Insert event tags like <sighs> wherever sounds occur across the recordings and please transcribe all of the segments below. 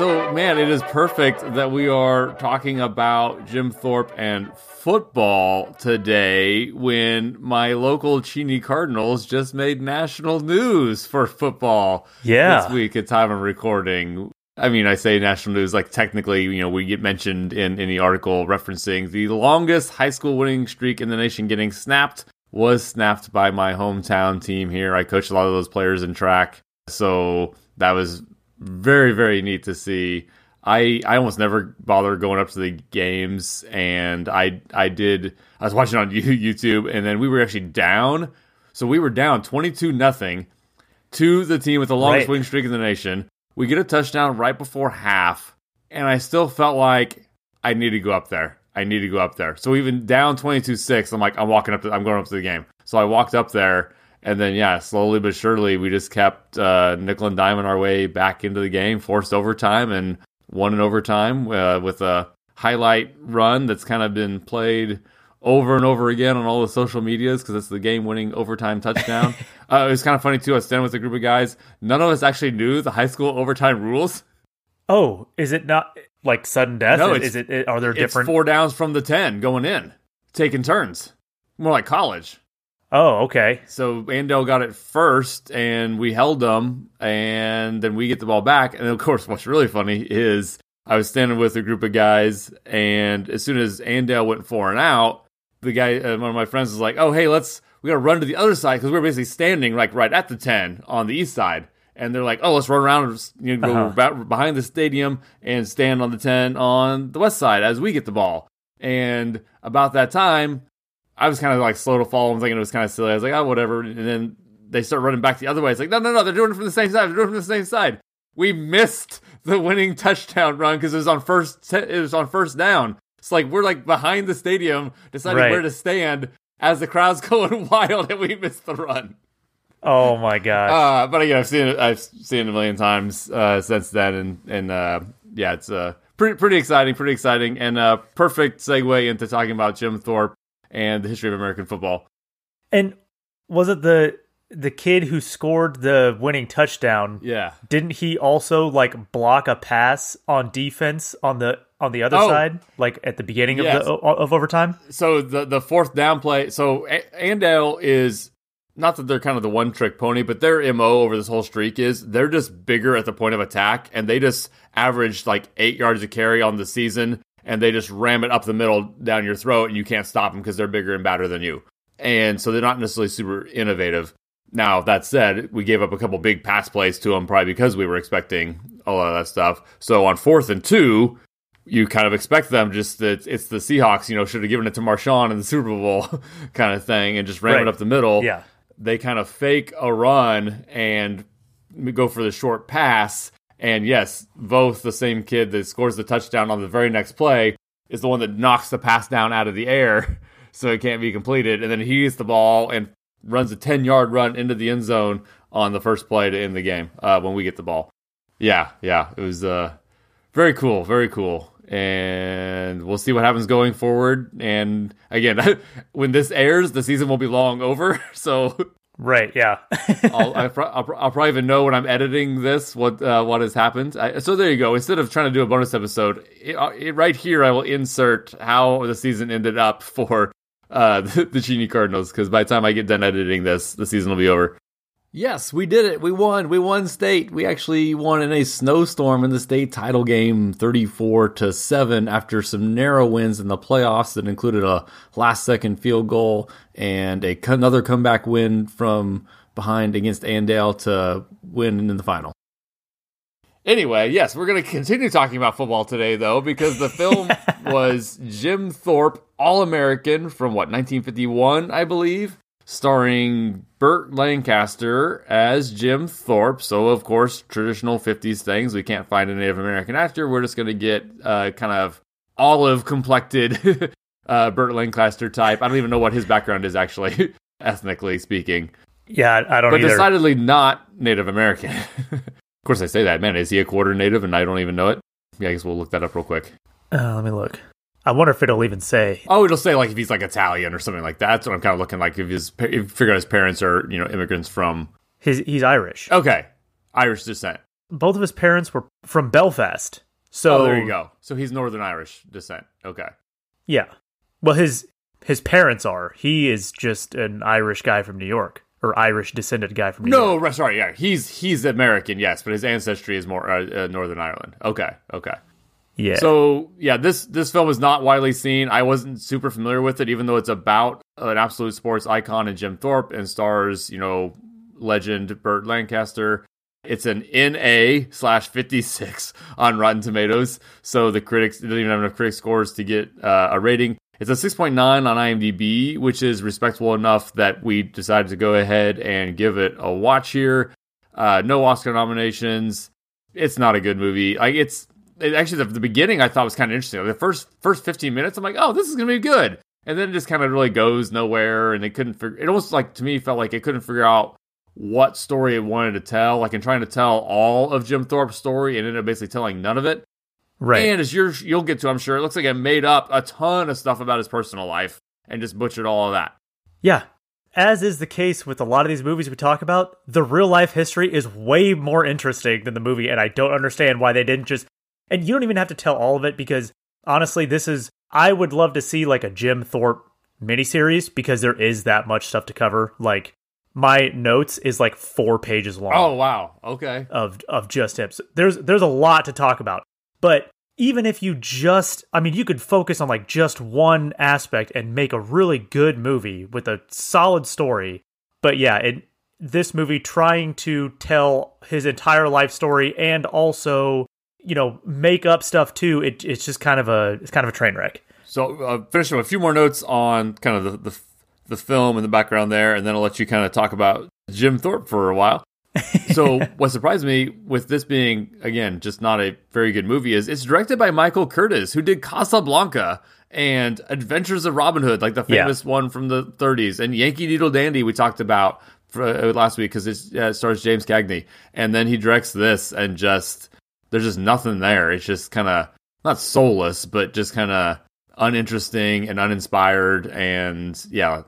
So, man, it is perfect that we are talking about Jim Thorpe and football today when my local Cheney Cardinals just made national news for football Yeah. this week at time of recording. I mean, I say national news like technically, you know, we get mentioned in any article referencing the longest high school winning streak in the nation getting snapped was snapped by my hometown team here. I coached a lot of those players in track. So that was very, very neat to see. I I almost never bother going up to the games, and I I did. I was watching on <laughs> YouTube, and then we were actually down. So we were down twenty two nothing to the team with the longest Right. winning streak in the nation. We get a touchdown right before half, and I still felt like I need to go up there. I need to go up there. So even down 22-6, I'm like, I'm walking up to, I'm going up to the game. So I walked up there, and then yeah, slowly but surely, we just kept uh, nickel and diamond our way back into the game, forced overtime, and won in overtime uh, with a highlight run that's kind of been played over and over again on all the social medias because it's the game-winning overtime touchdown. <laughs> uh, it was kind of funny too. I was standing with a group of guys. None of us actually knew the high school overtime rules. Oh, is it not like sudden death? No, is, it? Are there different? It's four downs from the ten going in, taking turns, more like college. Oh, okay. So Andale got it first, and we held them, and then we get the ball back. And of course, what's really funny is I was standing with a group of guys, and as soon as Andale went four and out, the guy, uh, one of my friends, was like, "Oh, hey, let's we gotta run to the other side because we're basically standing like right at the ten on the east side." And they're like, "Oh, let's run around and you know, go Uh-huh. behind the stadium and stand on the ten on the west side as we get the ball." And about that time, I was kind of like slow to follow. I'm thinking it was kind of silly. I was like, oh, whatever. And then they start running back the other way. It's like, no, no, no, they're doing it from the same side. They're doing it from the same side. We missed the winning touchdown run because it was on first. It was on first down. It's like we're like behind the stadium, deciding Right. where to stand as the crowd's <laughs> going wild, and we missed the run. Oh my gosh. Uh, but again, I've seen it. I've seen it a million times uh, since then, and and uh, yeah, it's uh, pretty pretty exciting, pretty exciting, and a perfect segue into talking about Jim Thorpe and the history of American football. and was it the the kid who scored the winning touchdown? Yeah, Didn't he also like block a pass on defense on the on the other Oh. side, like at the beginning Yes. of the of overtime? so the the fourth down play. So A- Andale is not that they're kind of the one trick pony, but their mo over this whole streak is they're just bigger at the point of attack, and they just averaged like eight yards a carry on the season, and they just ram it up the middle down your throat, and you can't stop them because they're bigger and badder than you, and so they're not necessarily super innovative. Now that said, we gave up a couple big pass plays to them probably because we were expecting a lot of that stuff. So on fourth and two, you kind of expect them just that it's the Seahawks, you know, should have given it to Marshawn in the <laughs> Super Bowl kind of thing and just ram Right. it up the middle. Yeah. They kind of fake a run and go for the short pass. And yes, both the same kid that scores the touchdown on the very next play is the one that knocks the pass down out of the air <laughs> so it can't be completed. And then he gets the ball and runs a 10 yard run into the end zone on the first play to end the game uh, when we get the ball. Yeah, yeah. It was uh, very cool, very cool. And we'll see what happens going forward. And again, <laughs> when this airs, the season will be long over. <laughs> So Right. Yeah. <laughs> I'll, I, pro- I'll, pro- I'll probably even know when I'm editing this what uh, what has happened. I, so there you go. Instead of trying to do a bonus episode, it, uh, it, right here I will insert how the season ended up for uh, the, <laughs> the Cheney Cardinals because by the time I get done editing this, the season will be over. Yes, we did it. We won. We won state. We actually won in a snowstorm in the state title game 34 to 7 after some narrow wins in the playoffs that included a last second field goal and a another comeback win from behind against Andale to win in the final. Anyway, yes, we're going to continue talking about football today, though, because the film <laughs> was Jim Thorpe, All American from what, 1951, I believe, starring Burt Lancaster as Jim Thorpe. So, of course, traditional 50s things. We can't find a Native American actor. We're just going to get uh, kind of olive complected <laughs> uh, Burt Lancaster type. I don't even know what his background is, actually, <laughs> ethnically speaking yeah. I don't know. but either. decidedly not Native American. <laughs> of course, I say that. Man, is he a quarter Native and I don't even know it? Yeah, I guess we'll look that up real quick. Uh, let me look. I wonder if it'll even say. Oh, it'll say like if he's like Italian or something like that. That's what I'm kind of looking like. If his if you figure out his parents are you know immigrants from His he's Irish. okay Irish descent. both of his parents were from Belfast. So oh, there you go. So he's Northern Irish descent. Okay. Yeah. Well, his his parents are. He is just an Irish guy from New York or Irish descended guy from New no, York. No, sorry, yeah, he's he's American, yes, but his ancestry is more uh, uh, Northern Ireland. Okay, okay. Yeah. So yeah, this this film is not widely seen. I wasn't super familiar with it, even though it's about an absolute sports icon in Jim Thorpe and stars, you know, legend Burt Lancaster. It's an NA slash 56 on Rotten Tomatoes. So the critics didn't even have enough critic scores to get uh, a rating. It's a 6.9 on IMDb, which is respectable enough that we decided to go ahead and give it a watch here. Uh, no Oscar nominations. It's not a good movie. Like it's it, actually the, the, beginning I thought was kind of interesting. Like the first first 15 minutes, I'm like, oh, this is gonna be good, and then it just kind of really goes nowhere, and they couldn't figure. It almost like to me felt like it couldn't figure out what story it wanted to tell. Like in trying to tell all of Jim Thorpe's story, and ended up basically telling none of it. Right. And as you're, you'll get to, I'm sure, it looks like it made up a ton of stuff about his personal life and just butchered all of that. Yeah. As is the case with a lot of these movies we talk about, the real life history is way more interesting than the movie, and I don't understand why they didn't just. And you don't even have to tell all of it because honestly, this is. I would love to see like a Jim Thorpe miniseries because there is that much stuff to cover. Like my notes is like four pages long. Oh wow, okay. Of of just tips. There's there's a lot to talk about. But even if you just, I mean, you could focus on like just one aspect and make a really good movie with a solid story. But yeah, it, this movie trying to tell his entire life story and also, you know, make up stuff too. It, it's just kind of a it's kind of a train wreck. So uh, finishing with a few more notes on kind of the, the the film in the background there, and then I'll let you kind of talk about Jim Thorpe for a while <laughs> so what surprised me with this being again just not a very good movie is it's directed by Michael Curtiz, who did Casablanca and Adventures of Robin Hood, like the famous yeah. one from the 30s, and Yankee Doodle Dandy we talked about for, uh, last week because it uh, stars James Cagney, and then he directs this, and just there's just nothing there. It's just kind of not soulless, but just kind of uninteresting and uninspired, and yeah.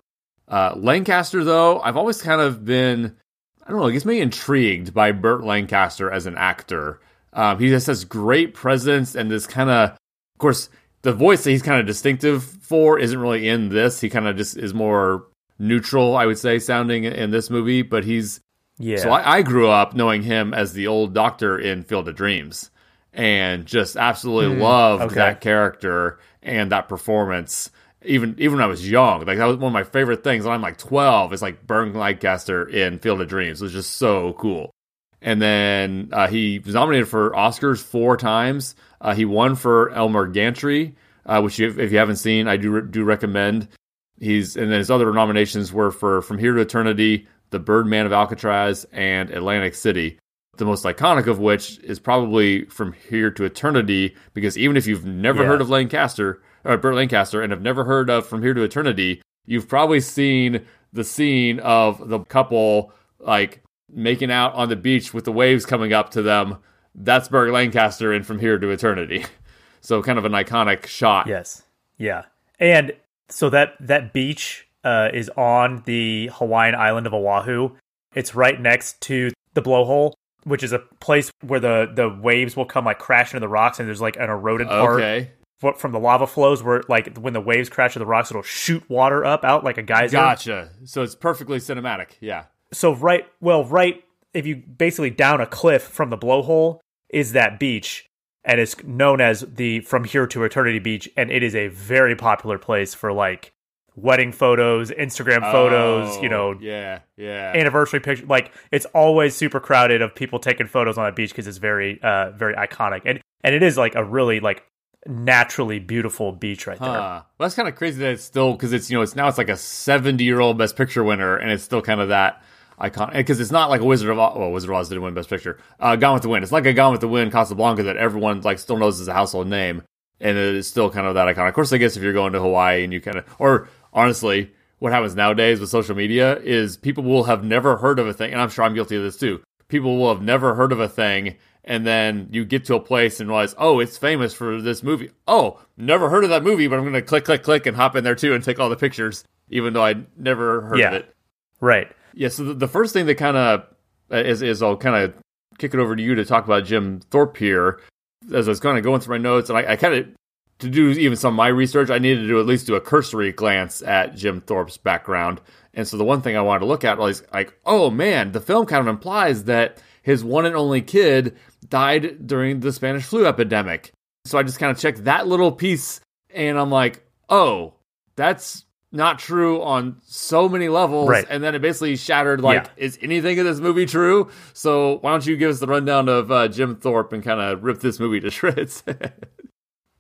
Uh, Lancaster, though, I've always kind of been I don't know, I guess me intrigued by Burt Lancaster as an actor. Um, he just has great presence and this kind of, of course, the voice that he's kind of distinctive for isn't really in this. He kind of just is more neutral, I would say, sounding in this movie. But he's yeah. So I, I grew up knowing him as the old doctor in Field of Dreams, and just absolutely mm, loved okay. that character and that performance even even when I was young. Like that was one of my favorite things. When I'm like 12, it's like Burt Lancaster in Field of Dreams. It was just so cool. And then uh, he was nominated for Oscars four times. Uh, he won for Elmer Gantry, uh, which you, if you haven't seen, I do do recommend. He's and then his other nominations were for From Here to Eternity, The Birdman of Alcatraz, and Atlantic City. The most iconic of which is probably From Here to Eternity, because even if you've never yeah. heard of Lancaster, or Burt Lancaster and have never heard of From Here to Eternity, you've probably seen the scene of the couple like making out on the beach with the waves coming up to them. That's Burt Lancaster in From Here to Eternity. <laughs> So kind of an iconic shot. Yes. Yeah. And so that that beach uh, is on the Hawaiian island of Oahu. It's right next to the blowhole, which is a place where the the waves will come like crashing into the rocks, and there's like an eroded part okay. from the lava flows where like when the waves crash to the rocks it'll shoot water up out like a geyser. Gotcha. So it's perfectly cinematic. Yeah. So right well right if you basically down a cliff from the blowhole is that beach and it's known as the from here to eternity beach and it is a very popular place for like wedding photos instagram photos oh, you know yeah yeah anniversary picture like it's always super crowded of people taking photos on that beach because it's very uh very iconic and and it is like a really like naturally beautiful beach right there. Well, that's kind of crazy that it's still because it's you know it's now it's like a seventy year old Best Picture winner, and it's still kind of that icon because it's not like a Wizard of Oz. Well, Wizard of Oz didn't win Best Picture. Uh, Gone with the Wind. It's like a Gone with the Wind Casablanca that everyone like still knows as a household name, and it is still kind of that icon. Of course, I guess if you're going to Hawaii and you kind of or honestly. What happens nowadays with social media is people will have never heard of a thing, and I'm sure I'm guilty of this too. People will have never heard of a thing, and then you get to a place and realize, oh, it's famous for this movie. Oh, never heard of that movie, but I'm going to click, click, click, and hop in there too and take all the pictures, even though I never heard yeah. of it. Right. Yeah. So the, the first thing that kind of uh, is is I'll kind of kick it over to you to talk about Jim Thorpe here. As I was kind of going through my notes, and I, I kind of to do even some of my research, I needed to at least do a cursory glance at Jim Thorpe's background. And so the one thing I wanted to look at was like, oh man, the film kind of implies that his one and only kid died during the Spanish flu epidemic. So I just kind of checked that little piece and I'm like, oh, that's not true on so many levels. Right. And then it basically shattered like, Yeah. is anything in this movie true? So why don't you give us the rundown of uh, Jim Thorpe and kind of rip this movie to <laughs> shreds?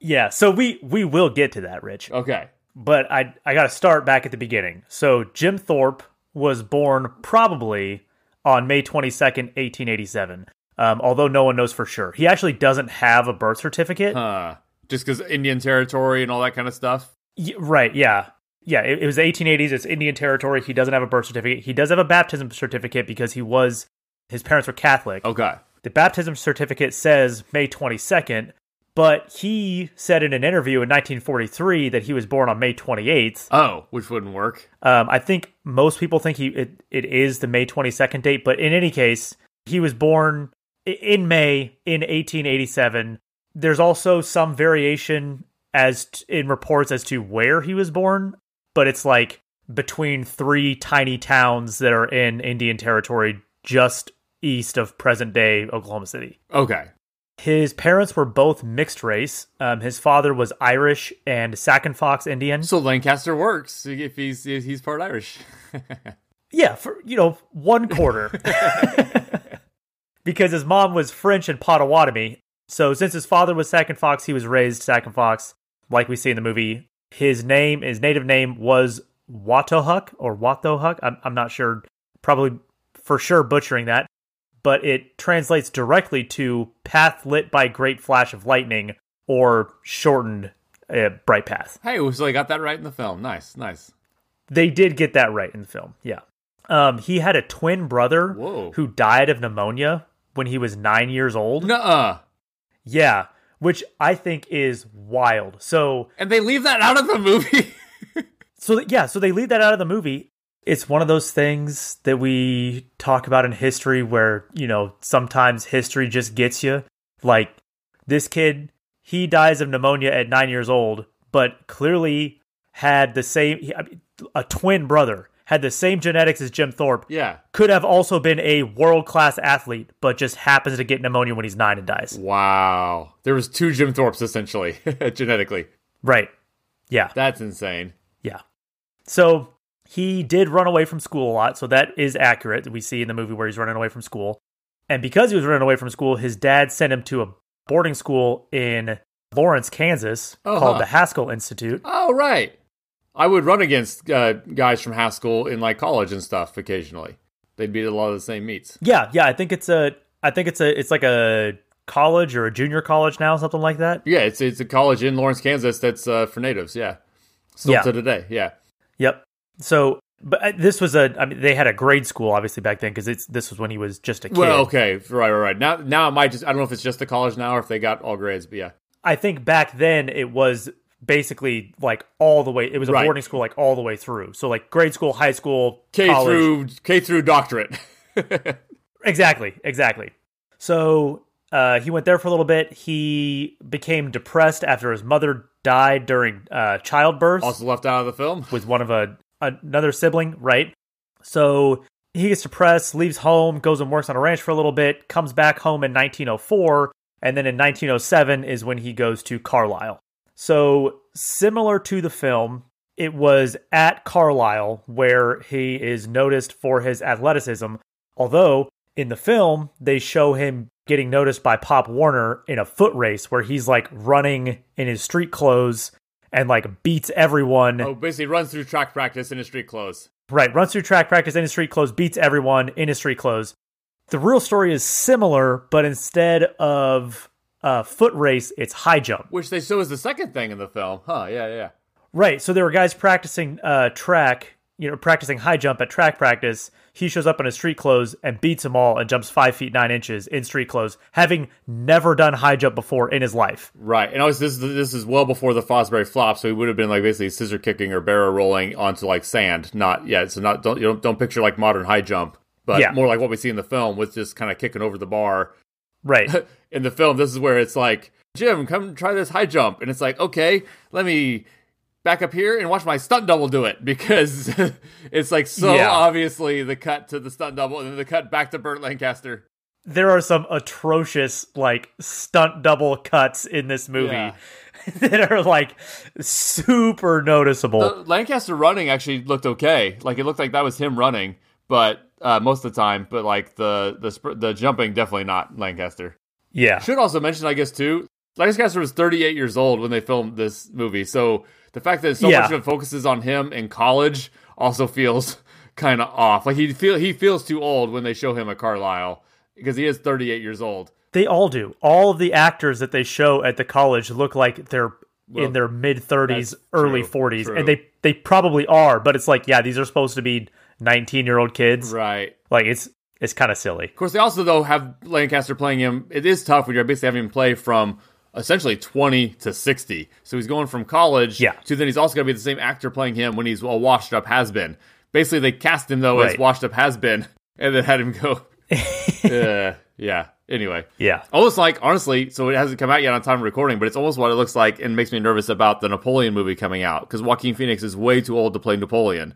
Yeah, so we we will get to that, Rich. okay. But I I got to start back at the beginning. So Jim Thorpe was born probably on May 22nd, 1887. Um, although no one knows for sure. He actually doesn't have a birth certificate. Uh, just because Indian territory and all that kind of stuff. Y- right, yeah. Yeah, it, it was the 1880s. It's Indian territory. He doesn't have a birth certificate. He does have a baptism certificate because he was his parents were Catholic. Okay. The baptism certificate says May 22nd, but he said in an interview in 1943 that he was born on May 28th. Oh, which wouldn't work. Um, I think most people think he it, it is the May 22nd date, but in any case, he was born in May in 1887. There's also some variation as t- in reports as to where he was born, but it's like between three tiny towns that are in Indian Territory just east of present day Oklahoma City. Okay. His parents were both mixed race. Um, his father was Irish and Sac and Fox Indian. So Lancaster works if he's if he's part Irish. <laughs> Yeah, for you know, one quarter. <laughs> because his mom was French and Potawatomi. So since his father was Sac and Fox, he was raised Sac and Fox, like we see in the movie. His name, his native name was Watohuk or Watohuk. I'm, I'm not sure, probably for sure butchering that, but it translates directly to path lit by great flash of lightning or shortened uh, bright path. hey, so I got that right in the film. Nice, nice. They did get that right in the film. Yeah. Um, he had a twin brother Whoa. who died of pneumonia when he was nine years old. Nuh-uh. Yeah, which I think is wild. So, And they leave that out of the movie. <laughs> so yeah, so they leave that out of the movie. It's one of those things that we talk about in history where, you know, sometimes history just gets you. Like this kid, he dies of pneumonia at nine years old, but clearly had the same, he- I mean, a twin brother, had the same genetics as Jim Thorpe. yeah. could have also been a world class athlete, but just happens to get pneumonia when he's nine and dies. Wow. There was two Jim Thorpes essentially, <laughs> genetically. Right. Yeah. That's insane. Yeah. So he did run away from school a lot. So that is accurate. We see in the movie where he's running away from school. And because he was running away from school, his dad sent him to a boarding school in Lawrence, Kansas Oh, called the Haskell Institute. Oh, right. I would run against uh, guys from Haskell in like college and stuff occasionally. They'd be at a lot of the same meets. Yeah. Yeah. I think it's a, I think it's a, it's like a college or a junior college now, something like that. Yeah, it's it's a college in Lawrence, Kansas that's uh, for natives. Yeah, still Yeah. to today. Yeah. Yep. So, but uh, this was a. I mean, they had a grade school obviously back then because it's this was when he was just a kid. Well, okay, right, right, right. Now, now it might just. I don't know if it's just the college now or if they got all grades, but yeah. I think back then it was basically like all the way. It was a Right. boarding school like all the way through. So like grade school, high school, K college. through K through doctorate. <laughs> Exactly. Exactly. So uh, he went there for a little bit. He became depressed after his mother died during uh, childbirth. also left out of the film. with one of a another sibling, right? So he gets depressed, leaves home, goes and works on a ranch for a little bit, comes back home in 1904, and then in 1907 is when he goes to Carlisle. So similar to the film, it was at Carlisle where he is noticed for his athleticism, although in the film they show him getting noticed by Pop Warner in a foot race where he's like running in his street clothes and like beats everyone. Oh, basically runs through track practice in his street clothes. Right, runs through track practice in his street clothes, beats everyone in his street clothes. The real story is similar, but instead of uh, foot race, it's high jump. Which they show is the second thing in the film. Huh, yeah, yeah. Right, so there were guys practicing uh, track, you know, practicing high jump at track practice. He shows up in his street clothes and beats them all and jumps five feet nine inches in street clothes, having never done high jump before in his life. Right. And obviously this is this is well before the Fosbury flop, so he would have been like basically scissor kicking or barrel rolling onto like sand. Not yeah, so not don't you don't don't picture like modern high jump. but Yeah. more like what we see in the film with just kind of kicking over the bar. Right. <laughs> in the film, this is where it's like, Jim, come try this high jump. And it's like, okay, let me back up here and watch my stunt double do it because <laughs> it's like so Yeah. obviously the cut to the stunt double and then the cut back to Burt Lancaster. there are some atrocious like stunt double cuts in this movie Yeah. <laughs> that are like super noticeable. The Lancaster running actually looked okay. Like it looked like that was him running, but uh, most of the time. But like the the sp- the jumping, definitely not Lancaster. yeah. Should also mention, I guess, too, Lancaster was 38 years old when they filmed this movie. So the fact that so Yeah. much of it focuses on him in college also feels <laughs> kind of off. Like he feel he feels too old when they show him at Carlisle because he is 38 years old. They all do. All of the actors that they show at the college look like they're Well, in their mid 30s, early true, 40s, true. and they they probably are, but it's like, yeah, these are supposed to be 19-year-old kids. Right. Like it's it's kind of silly. Of course, they also though have Lancaster playing him. It is tough when you're basically having him play from essentially 20 to 60. So he's going from college Yeah. to then he's also going to be the same actor playing him when he's a washed up has been. Basically, they cast him though as washed up has been, <laughs> and then had him go. <laughs> uh, yeah. Anyway, Yeah. almost like honestly, so it hasn't come out yet on time of recording, but it's almost what it looks like, and makes me nervous about the Napoleon movie coming out because Joaquin Phoenix is way too old to play Napoleon.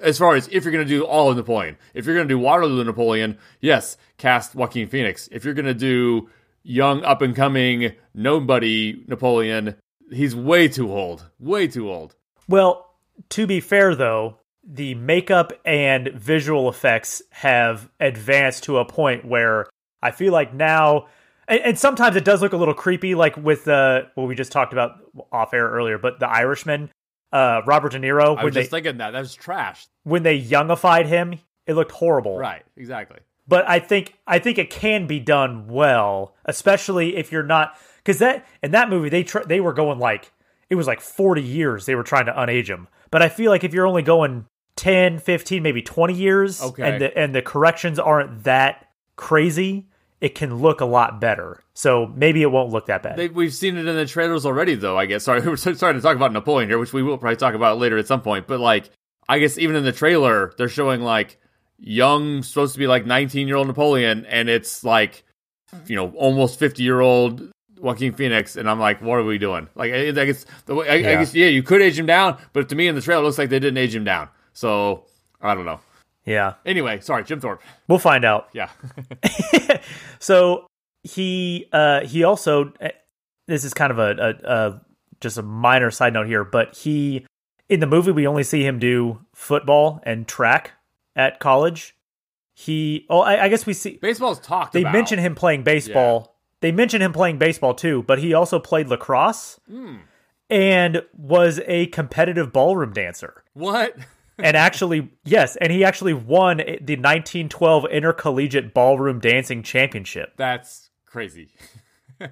As far as if you're going to do all of Napoleon, if you're going to do Waterloo Napoleon, yes, cast Joaquin Phoenix. If you're going to do young, up and coming, nobody Napoleon, he's way too old, way too old. Well, to be fair though, the makeup and visual effects have advanced to a point where I feel like now and, and sometimes it does look a little creepy like with uh what we just talked about off air earlier, but the Irishman, uh Robert De Niro I when was they just thinking that that's trash. when they youngified him, it looked horrible. Right, exactly. But I think I think it can be done well, especially if you're not because that in that movie they tr- they were going like it was like 40 years they were trying to unage him. But I feel like if you're only going 10, 15, maybe 20 years Okay. and the and the corrections aren't that crazy, it can look a lot better. So maybe it won't look that bad. They, we've seen it in the trailers already, though. I guess. Sorry, <laughs> we're sorry to talk about Napoleon here, which we will probably talk about later at some point. But like, I guess even in the trailer, they're showing like young, supposed to be like nineteen year old Napoleon, and it's like you know almost fifty year old Joaquin Phoenix, and I'm like, what are we doing? Like, I, I guess the way, I, I Yeah. guess yeah, you could age him down, but to me in the trailer, it looks like they didn't age him down. So I don't know. yeah. Anyway, sorry, Jim Thorpe. We'll find out. Yeah, <laughs> <laughs> so he uh he also eh, this is kind of a, a, a just a minor side note here but he in the movie we only see him do football and track at college he oh i, I guess we see baseball's talked. they about. mention him playing baseball they mention him playing baseball too but he also played lacrosse Hmm. and was a competitive ballroom dancer what. <laughs> and actually yes and he actually won the 1912 intercollegiate ballroom dancing championship That's crazy. <laughs>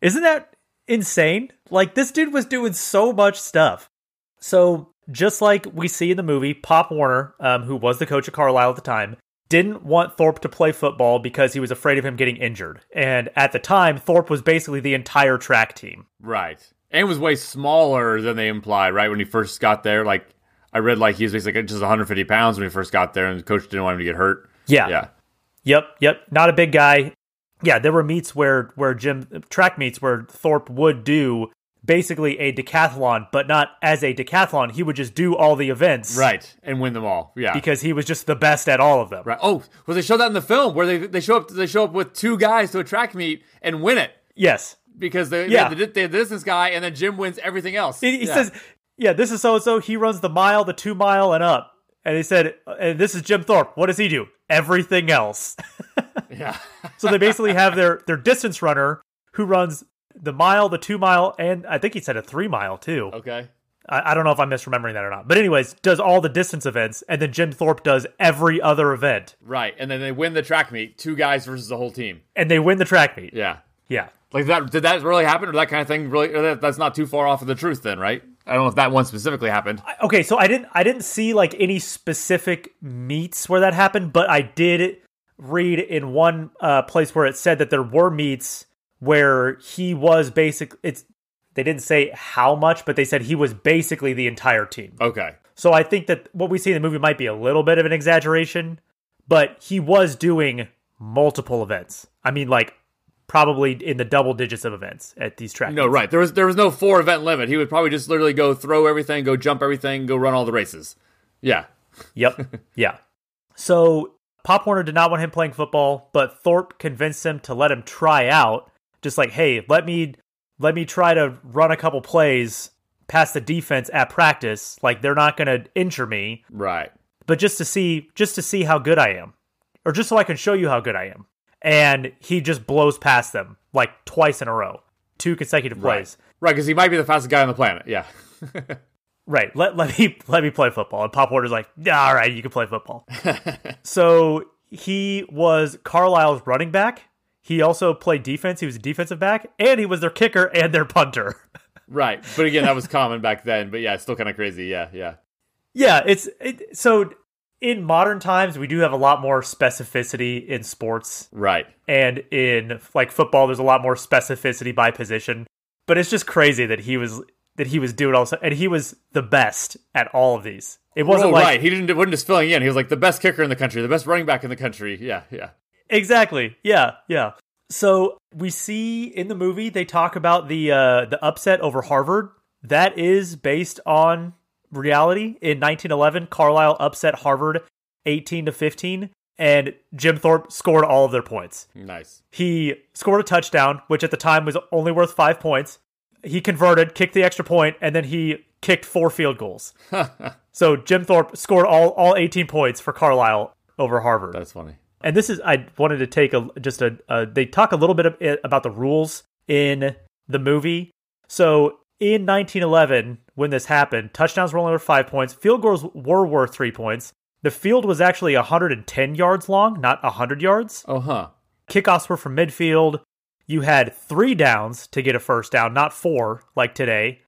Isn't that insane? Like this dude was doing so much stuff. So just like we see in the movie, Pop Warner, um, who was the coach of Carlisle at the time, didn't want Thorpe to play football because he was afraid of him getting injured. And at the time, Thorpe was basically the entire track team. Right. And was way smaller than they implied, right? When he first got there. Like, I read like he was basically just 150 pounds when he first got there, and the coach didn't want him to get hurt. Yeah. Yeah. Yep. Yep. Not a big guy. Yeah, there were meets where where Jim track meets where Thorpe would do basically a decathlon, but not as a decathlon. He would just do all the events, Right. And win them all. Yeah. Because he was just the best at all of them. right. Oh, well, they show that in the film where they they show up they show up with two guys to a track meet and win it Yes. because they Yeah. they, they the distance guy and then Jim wins everything else. He, he Yeah. says, "Yeah, this is so and so. He runs the mile, the two mile, and up." And he said, "And this is Jim Thorpe. What does he do? Everything else." <laughs> yeah. so they basically have their their distance runner who runs the mile, the two mile, and I think he said a three mile too. okay. I, I don't know if I'm misremembering that or not. But anyways, does all the distance events, and then Jim Thorpe does every other event, Right. And then they win the track meet, two guys versus the whole team. and they win the track meet. Yeah. Yeah. Like that did that really happen or that kind of thing really that, that's not too far off of the truth then, right? I don't know if that one specifically happened. okay so i didn't i didn't see like any specific meets where that happened but i did read in one uh, place where it said that there were meets where he was basically it's they didn't say how much but they said he was basically the entire team Okay. so i think that what we see in the movie might be a little bit of an exaggeration but he was doing multiple events. I mean, like probably in the double digits of events at these tracks. No, right. There was there was no four event limit. He would probably just literally go throw everything, go jump everything, go run all the races. Yeah. <laughs> Yep. yeah. So Pop Warner did not want him playing football, but Thorpe convinced him to let him try out. Just like, hey, let me let me try to run a couple plays past the defense at practice. Like they're not going to injure me, Right. but just to see just to see how good I am, or just so I can show you how good I am. And he just blows past them like twice in a row, two consecutive plays. Right, because he might be the fastest guy on the planet. Yeah. <laughs> Right. Let let me <laughs> let me play football. And Pop Warner's like, yeah, all right, you can play football. <laughs> so he was Carlisle's running back. He also played defense. He was a defensive back, and he was their kicker and their punter. <laughs> right. But again, that was common back then. But yeah, it's still kind of crazy. Yeah, yeah. yeah, it's it, so in modern times we do have a lot more specificity in sports Right. and in like football there's a lot more specificity by position. But it's just crazy that he was that he was doing all and he was the best at all of these. It wasn't oh, like right. He didn't wasn't just filling in. He was like the best kicker in the country, the best running back in the country. Yeah, yeah. Exactly. Yeah, yeah. So we see in the movie they talk about the uh, the upset over Harvard. That is based on reality. In 1911, Carlisle upset Harvard 18 to 15, and Jim Thorpe scored all of their points. Nice. He scored a touchdown, which at the time was only worth five points. He converted, kicked the extra point, and then he kicked four field goals. <laughs> so Jim Thorpe scored all all 18 points for Carlisle over Harvard That's funny. And this is I wanted to take a just a, a they talk a little bit of, about the rules in the movie. So in 1911, when this happened, touchdowns were only worth five points. Field goals were worth three points. The field was actually 110 yards long, not 100 yards. Oh, huh. Kickoffs were from midfield. You had three downs to get a first down, not four like today.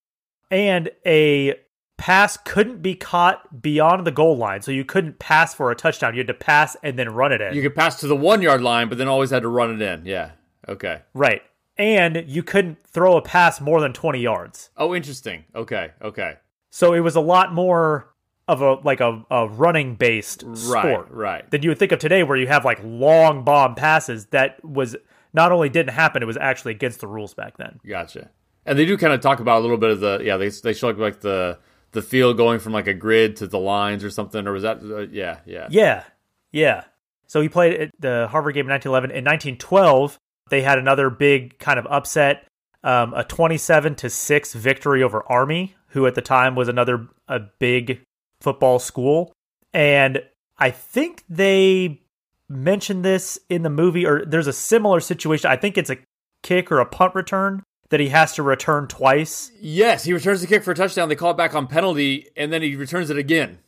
And a pass couldn't be caught beyond the goal line. So you couldn't pass for a touchdown. You had to pass and then run it in. You could pass to the one yard line, but then always had to run it in. Yeah. Okay. Right. And you couldn't throw a pass more than 20 yards. Oh, interesting. Okay. Okay. So it was a lot more of a like a, a running based Right. sport Right. than you would think of today where you have like long bomb passes that was not only didn't happen, it was actually against the rules back then. Gotcha. And they do kind of talk about a little bit of the yeah. They they show like the the field going from like a grid to the lines or something, or was that uh, yeah yeah Yeah. Yeah. So he played at the Harvard game in 1911. In 1912, they had another big kind of upset, um, a 27 to 6 victory over Army, who at the time was another a big football school. And I think they mentioned this in the movie, or there's a similar situation. I think it's a kick or a punt return that he has to return twice. Yes, he returns the kick for a touchdown. They call it back on penalty, and then he returns it again.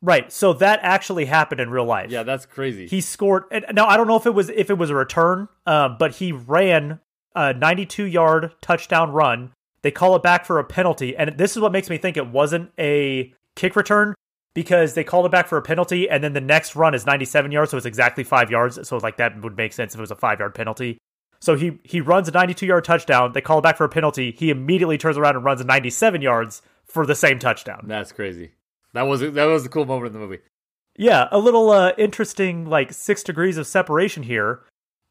Right. So that actually happened in real life. Yeah, that's crazy. he scored and now i don't know if it was if it was a return uh, but he ran a 92 yard touchdown run they call it back for a penalty and this is what makes me think it wasn't a kick return because they called it back for a penalty and then the next run is 97 yards so it's exactly five yards so like that would make sense if it was a five yard penalty so he he runs a 92 yard touchdown they call it back for a penalty he immediately turns around and runs 97 yards for the same touchdown that's crazy. That was that was a cool moment in the movie. Yeah, a little uh, interesting, like six degrees of separation here.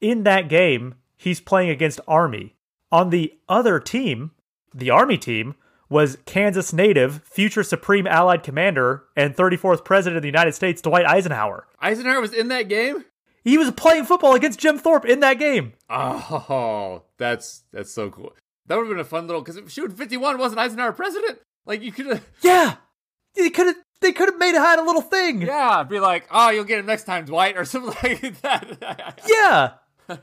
In that game, he's playing against Army. On the other team, the Army team, was Kansas native, future Supreme Allied Commander, and 34th President of the United States, Dwight Eisenhower. Eisenhower was in that game. He was playing football against Jim Thorpe in that game. Oh, that's that's so cool. That would have been a fun little because if shoot, fifty one wasn't Eisenhower president. Like you could have, <laughs> Yeah, they could have. They could have made it had a little thing. yeah, be like, oh, you'll get him next time, Dwight, or <laughs> something like that. <laughs> Yeah.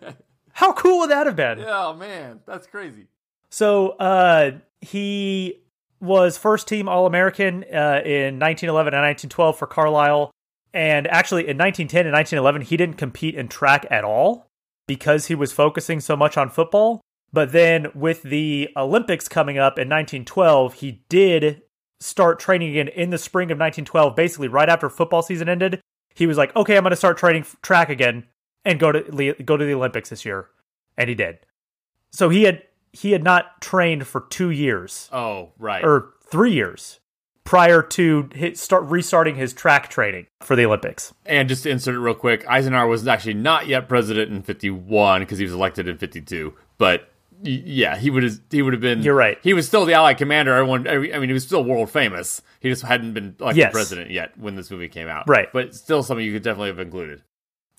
How cool would that have been? oh man, that's crazy. So uh, he was first team All American uh, in 1911 and 1912 for Carlisle. And actually, in 1910 and 1911, he didn't compete in track at all because he was focusing so much on football. But then, with the Olympics coming up in 1912, he did start training again in the spring of 1912, basically right after football season ended. He was like, "Okay, I'm going to start training track again and go to go to the Olympics this year," and he did. So he had he had not trained for two years Oh right, or three years. Prior to hit, start restarting his track training for the Olympics. And just to insert it real quick, Eisenhower was actually not yet president in 51 because he was elected in 52. But yeah, he would have he would have been. You're right. He was still the Allied commander. Everyone, I mean, he was still world famous. He just hadn't been elected Yes. president yet when this movie came out. Right. But still, something you could definitely have included.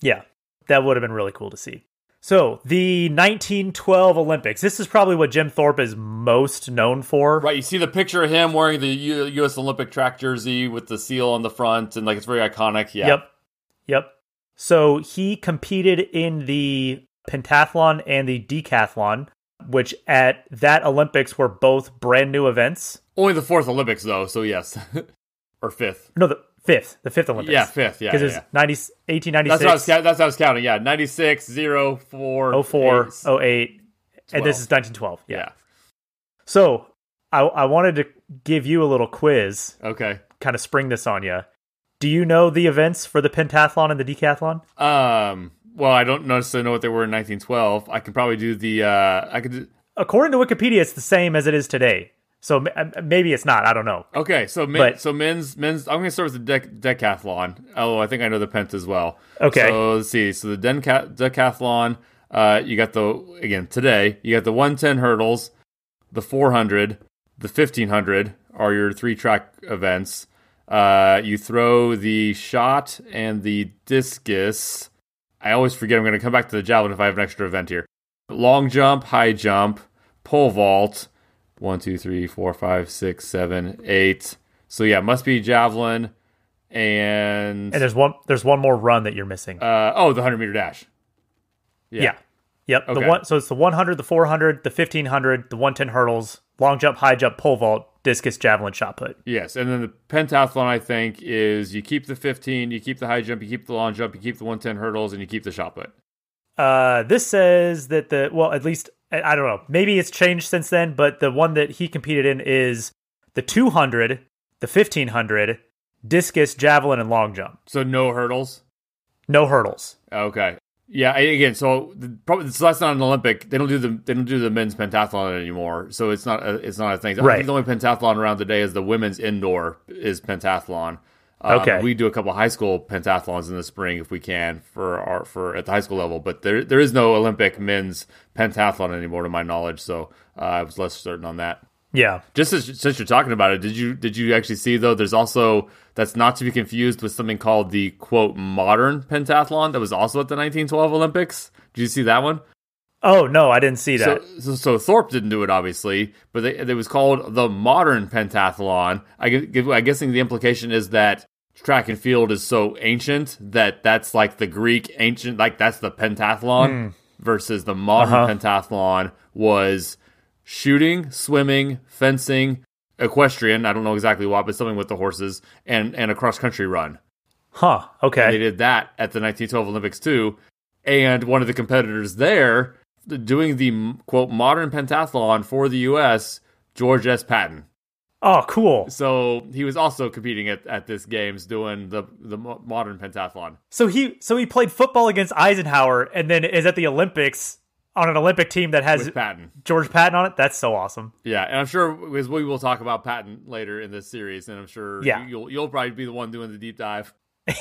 Yeah, that would have been really cool to see. So, the 1912 Olympics. This is probably what Jim Thorpe is most known for. Right. You see the picture of him wearing the U- U.S. Olympic track jersey with the seal on the front, and like it's very iconic. Yeah. Yep. Yep. So, he competed in the pentathlon and the decathlon, which at that Olympics were both brand new events. Only the fourth Olympics though, so yes, <laughs> or fifth. No, the fifth, the fifth Olympics. Yeah, fifth. Yeah, Because yeah, it's yeah. 90, That's what, I was, that's what I was counting. Yeah, 96, 0, 4, 04, eight, 08, and this is 1912. Yeah. Yeah. So, I, I wanted to give you a little quiz, Okay. kind of spring this on you. Do you know the events for the pentathlon and the decathlon? Um. Well, I don't necessarily know what they were in 1912. I can probably do the. Uh, I could. Do, According to Wikipedia, it's the same as it is today. So m- maybe it's not. I don't know. okay, so men, But- so men's men's. I'm going to start with the dec- decathlon. Oh, I think I know the pent as well. Okay. So let's see. So the denca- decathlon. Uh, you got the again today. You got the 110 hurdles, the 400, the 1500 are your three track events. Uh, you throw the shot and the discus. I always forget. I'm going to come back to the javelin if I have an extra event here. Long jump, high jump, pole vault. One, two, three, four, five, six, seven, eight. So yeah, must be javelin and, And there's one. There's one more run that you're missing. uh, oh the hundred meter dash. yeah. Yep. Okay. The one. So it's the 100, the 400, the 1500, the 110 hurdles, long jump, high jump, pole vault, discus, javelin, shot put. Yes, and then the pentathlon I think is you keep the 15, you keep the high jump, you keep the long jump, you keep the 110 hurdles, and you keep the shot put. Uh, this says that the well, at least I don't know. Maybe it's changed since then, but the one that he competed in is the 200, the 1500, discus, javelin, and long jump. So no hurdles. No hurdles. Okay. Yeah. Again, so the, probably so that's not an Olympic. They don't do the they don't do the men's pentathlon anymore. So it's not a, it's not a thing. I Right. think the only pentathlon around today is the women's indoor is pentathlon. Um, Okay. we do a couple high school pentathlons in the spring if we can for our for at the high school level, but there there is no Olympic men's pentathlon anymore to my knowledge. So uh, I was less certain on that. Yeah. Just as, since you're talking about it, did you did you actually see though? There's also that's not to be confused with something called the quote modern pentathlon that was also at the 1912 Olympics. Did you see that one? Oh no, I didn't see that. So, so, so Thorpe didn't do it, obviously, but they, it was called the modern pentathlon. I, gu- I'm guessing the implication is that track and field is so ancient that that's like the Greek ancient, like that's the pentathlon, versus the modern Uh-huh. pentathlon was shooting, swimming, fencing, equestrian. I don't know exactly what, but something with the horses and and a cross country run. huh. Okay. They did that at the 1912 Olympics too. And one of the competitors there doing the quote modern pentathlon for the U.S. George S. Patton. Oh, cool. So he was also competing at, at this games doing the the modern pentathlon. So he so he played football against Eisenhower and then is at the Olympics on an Olympic team that has Patton. George Patton on it. That's so awesome. Yeah, and I'm sure as we will talk about Patton later in this series, and I'm sure Yeah. you'll you'll probably be the one doing the deep dive, <laughs>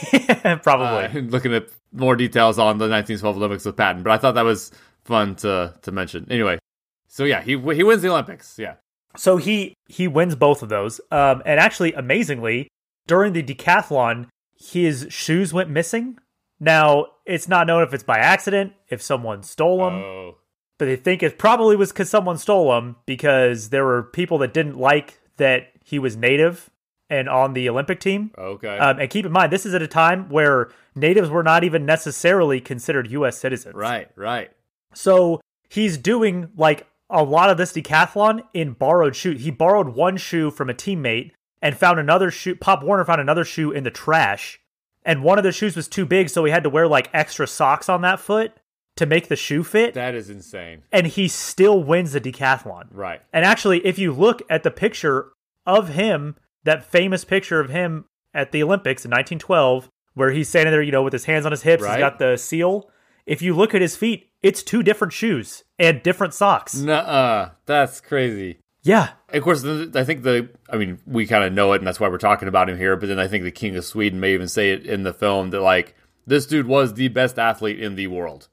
Probably. uh, looking at more details on the 1912 Olympics with Patton. But I thought that was fun to to mention. Anyway, so yeah, he he wins the Olympics. Yeah. So he he wins both of those. Um, and actually, amazingly, during the decathlon, his shoes went missing. Now it's not known if it's by accident, if someone stole them, Oh. but they think it probably was because someone stole them because there were people that didn't like that he was native and on the Olympic team. Okay. Um, and keep in mind, this is at a time where natives were not even necessarily considered U.S. citizens. right, right. So he's doing like a lot of this decathlon in borrowed shoes. He borrowed one shoe from a teammate and found another shoe. Pop Warner found another shoe in the trash. And one of the shoes was too big, so he had to wear like extra socks on that foot to make the shoe fit. That is insane. and he still wins the decathlon. Right. And actually, if you look at the picture of him, that famous picture of him at the Olympics in 1912, where he's standing there, you know, with his hands on his hips, Right. he's got the seal. If you look at his feet, it's two different shoes and different socks. Nuh-uh. That's crazy. Yeah. Of course, I think the, I mean, we kind of know it, and that's why we're talking about him here. But then I think the King of Sweden may even say it in the film that, like, this dude was the best athlete in the world.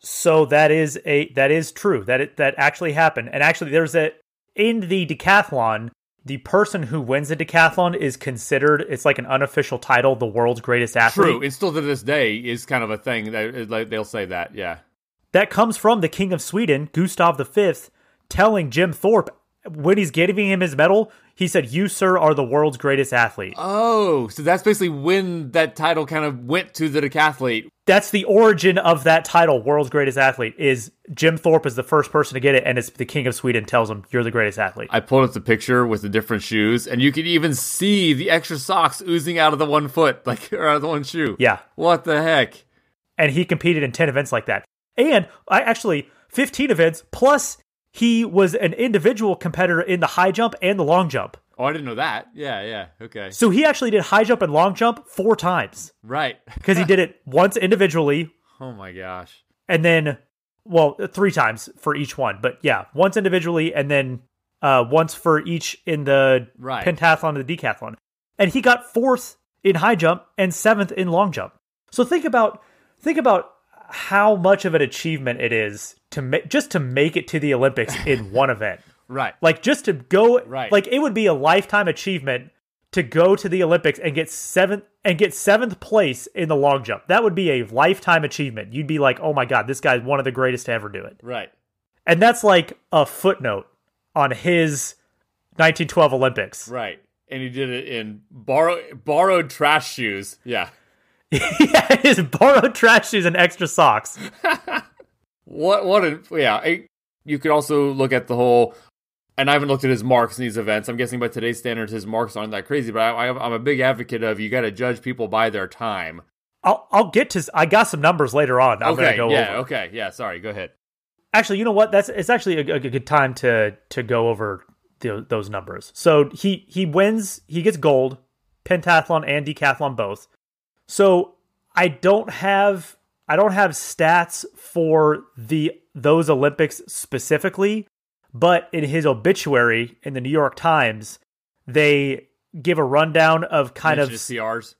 So that is a that is true. That it, that actually happened. And actually, there's a in the decathlon, the person who wins the decathlon is considered it's like an unofficial title, the world's greatest athlete. True, and still to this day is kind of a thing. That they'll say that, yeah. That comes from the King of Sweden, Gustav V, telling Jim Thorpe when he's giving him his medal, he said, "You, sir, are the world's greatest athlete." Oh, so that's basically when that title kind of went to the decathlete. That's the origin of that title, world's greatest athlete. Is Jim Thorpe is the first person to get it, and it's the King of Sweden tells him, "You're the greatest athlete." I pulled up the picture with the different shoes, and you can even see the extra socks oozing out of the one foot, <laughs> like or out of the one shoe. Yeah, what the heck? And he competed in ten events like that, and I actually. 15 events plus he was an individual competitor in the high jump and the long jump. Oh, I didn't know that. Yeah, yeah. Okay. So he actually did high jump and long jump four times. Right. <laughs> Because he did it once individually. Oh my gosh. And then, well, three times for each one. But yeah, once individually and then uh, once for each in the right. pentathlon and the decathlon. And he got fourth in high jump and seventh in long jump. So think about think about how much of an achievement it is to make just to make it to the Olympics in <laughs> one event. Right. Like just to go right. like it would be a lifetime achievement to go to the Olympics and get seventh and get seventh place in the long jump. That would be a lifetime achievement. You'd be like, oh my god, this guy's one of the greatest to ever do it. Right. And that's like a footnote on his 1912 Olympics. Right. And he did it in borrow, borrowed trash shoes. Yeah. <laughs> yeah, his borrowed trash shoes and extra socks. <laughs> what? What? A, yeah. I, you could also look at the whole. And I haven't looked at his marks in these events. I'm guessing by today's standards, his marks aren't that crazy. But I, I'm a big advocate of you got to judge people by their time. I'll I'll get to. I got some numbers later on. I'm okay. Go yeah. Over. Okay. Yeah. Sorry. Go ahead. Actually, you know what? That's it's actually a, a good time to to go over the, those numbers. So he he wins. He gets gold, pentathlon and decathlon both. So I don't have I don't have stats for the those Olympics specifically, but in his obituary in the New York Times, they give a rundown of kind of CRs.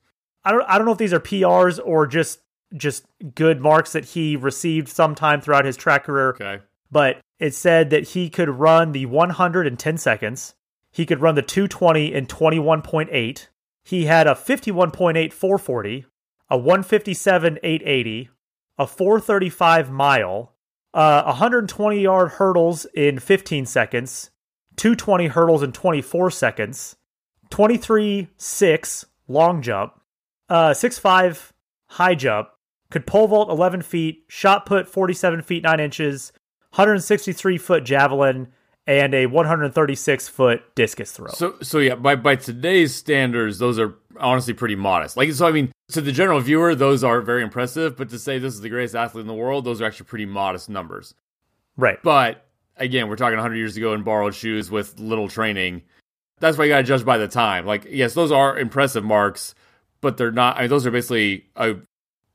I don't I don't know if these are PRs or just just good marks that he received sometime throughout his track career. Okay. But it said that he could run the 110 seconds. He could run the 220 in 21.8. He had a 51.8 440, a 157 880, a 435 mile, uh, 120 yard hurdles in 15 seconds, 220 hurdles in 24 seconds, 23 6 long jump, uh, 6 5 high jump, could pole vault 11 feet, shot put 47 feet 9 inches, 163 foot javelin, and a 136 foot discus throw. So, so yeah, by by today's standards, those are honestly pretty modest. Like, so I mean, to the general viewer, those are very impressive. But to say this is the greatest athlete in the world, those are actually pretty modest numbers. Right. But again, we're talking 100 years ago in borrowed shoes with little training. That's why you got to judge by the time. Like, yes, those are impressive marks, but they're not. I mean, those are basically. A,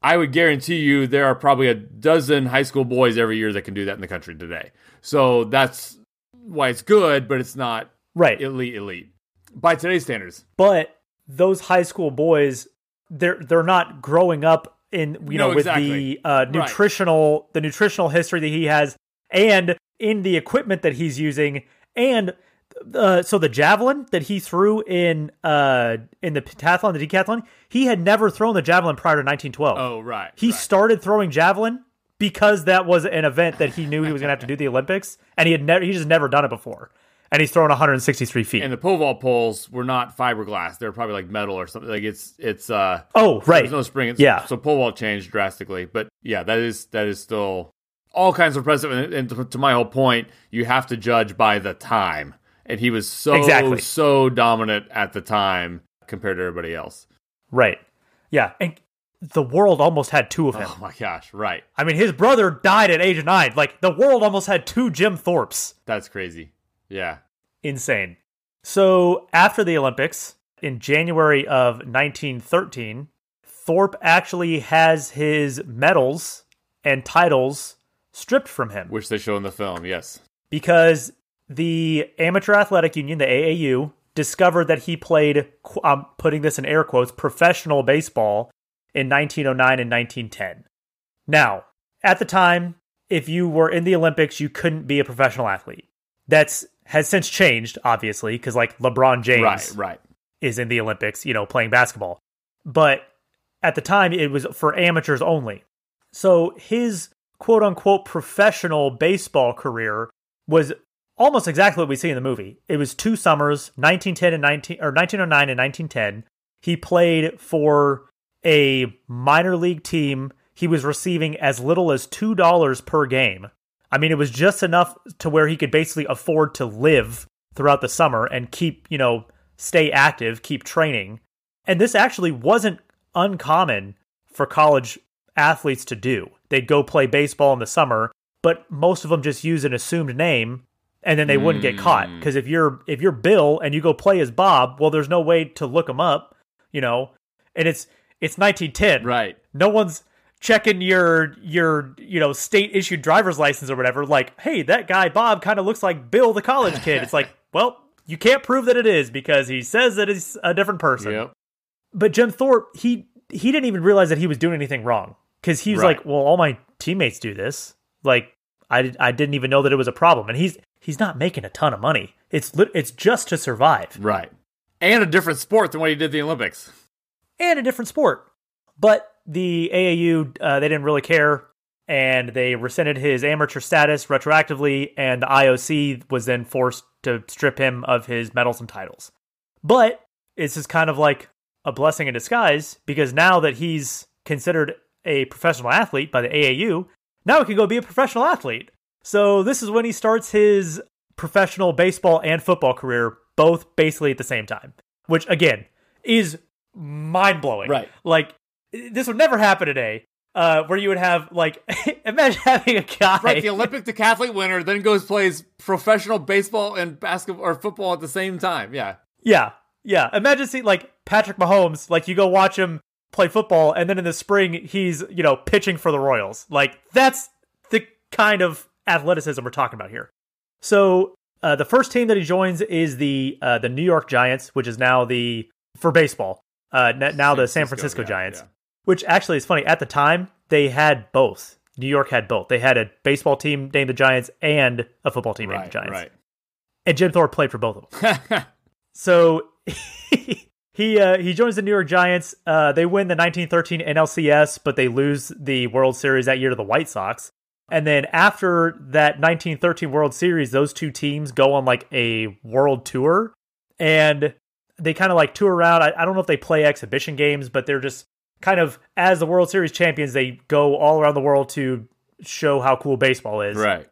I would guarantee you there are probably a dozen high school boys every year that can do that in the country today. So that's why it's good, but it's not right elite elite by today's standards. But those high school boys, they're they're not growing up in you No, know with exactly. the uh, nutritional the nutritional history that he has, and in the equipment that he's using, and uh, so the javelin that he threw in uh in the pentathlon, the decathlon, he had never thrown the javelin prior to 1912. Oh, right. He right. started throwing javelin because that was an event that he knew he was going to have to do the Olympics, and he had never he just never done it before, and he's throwing 163 feet. and the pole vault poles were not fiberglass; they're probably like metal or something. Like it's it's uh oh right, there's no spring. It's, Yeah. So pole vault changed drastically, but yeah, that is that is still all kinds of impressive. And, and to, to my whole point, you have to judge by the time, and he was so Exactly. so dominant at the time compared to everybody else. right, yeah, and the world almost had two of him. Oh my gosh! Right, I mean, his brother died at age nine. Like the world almost had two Jim Thorpes. that's crazy. Yeah. Insane. So after the Olympics in January of 1913, Thorpe actually has his medals and titles stripped from him Which they show in the film. Yes. because the Amateur Athletic Union, the AAU, discovered that he played, I'm putting this in air quotes, professional baseball in 1909 and 1910. Now, at the time, if you were in the Olympics, you couldn't be a professional athlete. That's has since changed, obviously, because like LeBron James Right, right. is in the Olympics, you know, playing basketball. But at the time, it was for amateurs only. So his quote unquote professional baseball career was almost exactly what we see in the movie. It was two summers, 1910 and 19 or 1909 and 1910. He played for a minor league team. He was receiving as little as $2 per game. I mean, it was just enough to where he could basically afford to live throughout the summer and keep, you know, stay active, keep training. And this actually wasn't uncommon for college athletes to do. They'd go play baseball in the summer, but most of them just use an assumed name and then they wouldn't get caught Mm. because if you're if you're Bill and you go play as Bob, well there's no way to look him up, you know. And it's it's 1910. Right. No one's checking your your you know state issued driver's license or whatever like, "Hey, that guy Bob kind of looks like Bill the college kid." it's like, <laughs> "Well, you can't prove that it is because he says that it's a different person." Yep. but Jim Thorpe, he he didn't even realize that he was doing anything wrong because he was Right. like, "Well, all my teammates do this. Like, I I didn't even know that it was a problem." And he's he's not making a ton of money. It's it's just to survive Right. And a different sport than what he did the Olympics. And a different sport. But the AAU uh, they didn't really care, and they rescinded his amateur status retroactively, and the IOC was then forced to strip him of his medals and titles. But this is kind of like a blessing in disguise because now that he's considered a professional athlete by the AAU, now he can go be a professional athlete. So this is when he starts his professional baseball and football career, both basically at the same time, which again is mind blowing. Right. Like this would never happen today. Uh, where you would have like <laughs> imagine having a guy Right. The Olympic decathlete winner then goes plays professional baseball and basketball or football at the same time. Yeah. Yeah, yeah. Imagine seeing like Patrick Mahomes, like you go watch him play football, and then in the spring he's you know pitching for the Royals. Like that's the kind of athleticism we're talking about here. So uh, the first team that he joins is the uh, the New York Giants, which is now the for baseball. Uh, now the San Francisco yeah, Giants, yeah. which actually is funny. At the time, they had both. New York had both. They had a baseball team named the Giants and a football team named the Giants. Right. And Jim Thorpe played for both of them. <laughs> So <laughs> he uh, he joins the New York Giants. Uh, they win the 1913 NLCS, but they lose the World Series that year to the White Sox. And then after that 1913 World Series, those two teams go on like a world tour, and they kind of like tour around. I, I don't know if they play exhibition games, but they're just kind of as the World Series champions, they go all around the world to show how cool baseball is. right.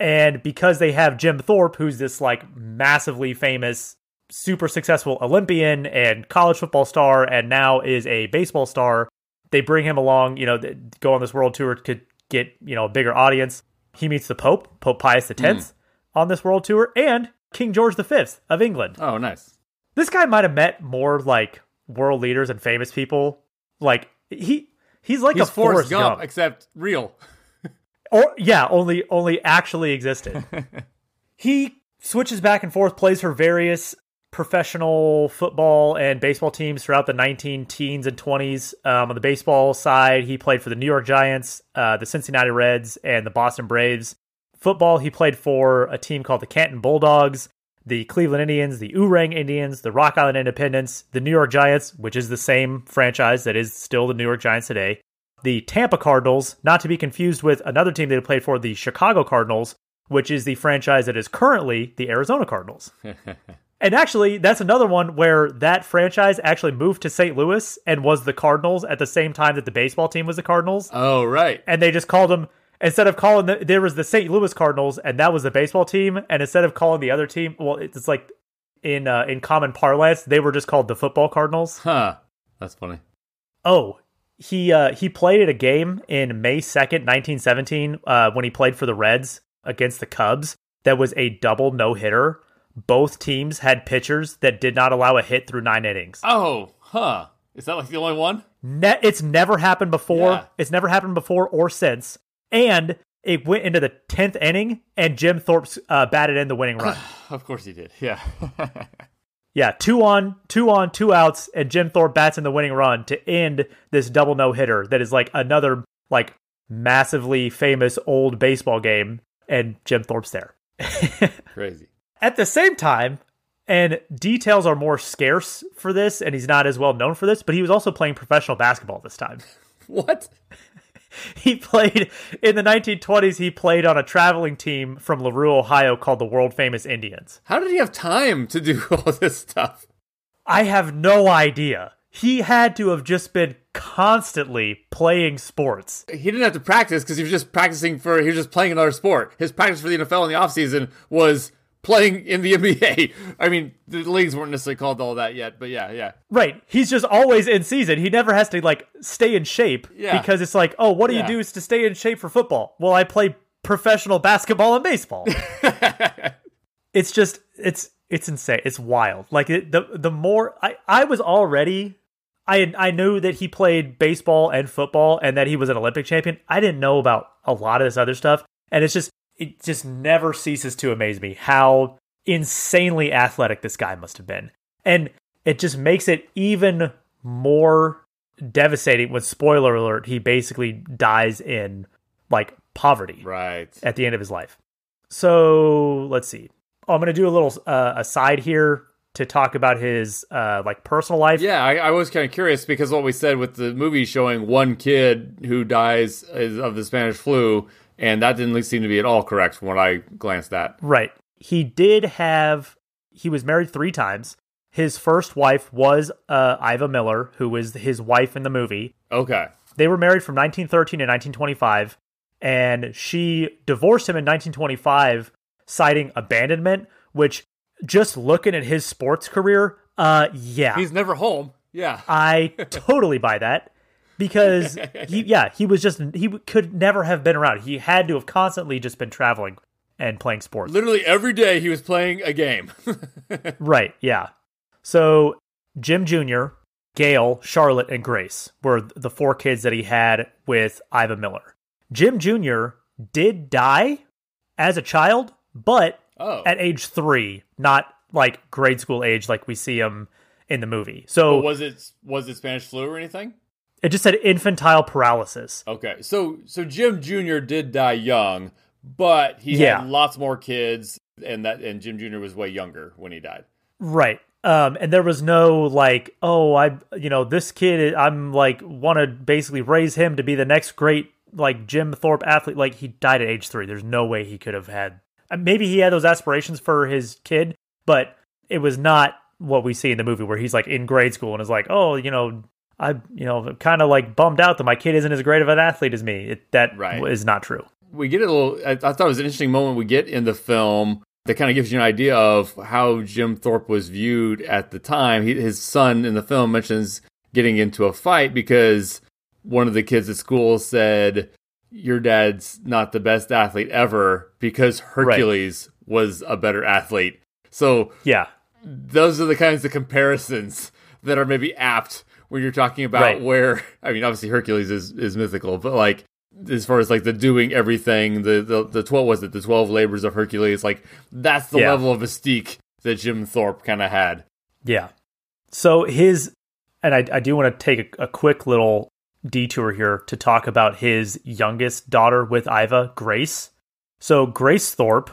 And because they have Jim Thorpe, who's this like massively famous, super successful Olympian and college football star, and now is a baseball star, they bring him along, you know, go on this world tour to get, you know, a bigger audience. He meets the Pope, Pope Pius X, hmm. on this world tour, and King George V of England. Oh, nice. This guy might have met more like world leaders and famous people. Like he he's like He's a Forrest Forrest Gump, Gump. except real. <laughs> Or yeah, only only actually existed. <laughs> he switches back and forth, plays for various professional football and baseball teams throughout the 19 teens and 20s. Um, on the baseball side, he played for the New York Giants, uh, the Cincinnati Reds, and the Boston Braves. Football, he played for a team called the Canton Bulldogs, the Cleveland Indians, the Oorang Indians, the Rock Island Independents, the New York Giants, which is the same franchise that is still the New York Giants today, the Tampa Cardinals, not to be confused with another team they played for, the Chicago Cardinals, which is the franchise that is currently the Arizona Cardinals. <laughs> and actually, that's another one where that franchise actually moved to St. Louis and was the Cardinals at the same time that the baseball team was the Cardinals. Oh, right. And they just called them, instead of calling, the, there was the St. Louis Cardinals, and that was the baseball team. And instead of calling the other team, well, it's like in uh, in common parlance, they were just called the football Cardinals. Huh. That's funny. Oh, he uh, he played at a game in May second, nineteen seventeen, uh, when he played for the Reds against the Cubs. That was a double no hitter. Both teams had pitchers that did not allow a hit through nine innings. Oh, huh. Is that like the only one? Ne- it's never happened before. Yeah. It's never happened before or since. And it went into the 10th inning and Jim Thorpe uh, batted in the winning run. <sighs> of course he did. Yeah. <laughs> yeah, two on, two on, two outs, and Jim Thorpe bats in the winning run to end this double no hitter that is like another like massively famous old baseball game, and Jim Thorpe's there. <laughs> Crazy. At the same time, and details are more scarce for this, and he's not as well known for this, but he was also playing professional basketball this time. <laughs> What? <laughs> he played in the 1920s. He played on a traveling team from LaRue, Ohio called the world famous Indians. How did he have time to do <laughs> all this stuff? I have no idea. He had to have just been constantly playing sports. He didn't have to practice because he was just practicing for, he was just playing another sport. His practice for the NFL in the offseason was playing in the <laughs> NBA. I mean, the leagues weren't necessarily called all that yet, but yeah, yeah. Right. He's just always in season. He never has to like stay in shape Yeah. because it's like, oh, what do Yeah. you do to stay in shape for football? Well, I play professional basketball and baseball. <laughs> it's just it's it's insane. It's wild. Like it, the the more I I was already I I knew that he played baseball and football and that he was an Olympic champion. I didn't know about a lot of this other stuff, and it's just it just never ceases to amaze me how insanely athletic this guy must have been, and it just makes it even more devastating when spoiler alert he basically dies in like poverty Right. at the end of his life. So let's see. Oh, I'm going to do a little uh, aside here to talk about his uh, like personal life. Yeah, I, I was kind of curious because what we said with the movie showing one kid who dies is- of the Spanish flu, and that didn't seem to be at all correct from what I glanced at. Right. He did have. He was married three times. His first wife was uh, Iva Miller, who was his wife in the movie. Okay. They were married from 1913 to 1925, and she divorced him in 1925, citing abandonment. Which, just looking at his sports career, uh, yeah, He's never home. Yeah. I <laughs> totally buy that because <laughs> he, yeah, he was just he could never have been around. He had to have constantly just been traveling and playing sports. Literally every day he was playing a game. <laughs> Right, yeah. So Jim Jr., Gail, Charlotte, and Grace were the four kids that he had with Iva Miller. Jim Jr. did die as a child, but oh. at age three, not like grade school age like we see him in the movie. So But was it was it Spanish flu or anything? It just said infantile paralysis. Okay. So so Jim Jr. did die young, but he Yeah. had lots more kids and that and Jim Jr. was way younger when he died. Right. Um, and there was no like, oh, I, you know, this kid, I'm like, want to basically raise him to be the next great like Jim Thorpe athlete. Like he died at age three. There's no way he could have had. Maybe he had those aspirations for his kid, but it was not what we see in the movie where he's like in grade school and is like, oh, you know, I, you know, kind of like bummed out that my kid isn't as great of an athlete as me. It, that is Right. not true. we get a little I, I thought it was an interesting moment we get in the film that kind of gives you an idea of how Jim Thorpe was viewed at the time. He, his son in the film mentions getting into a fight because one of the kids at school said, Your dad's not the best athlete ever because Hercules was a better athlete. So Yeah. those are the kinds of comparisons that are maybe apt when you're talking about Right. where <laughs> I mean obviously Hercules is, is mythical, but like as far as like the doing everything, the the, the twelve was it the twelve labors of Hercules, like that's the Yeah. level of mystique that Jim Thorpe kind of had. Yeah. So his, and I, I do want to take a, a quick little detour here to talk about his youngest daughter with Iva, Grace. So Grace Thorpe,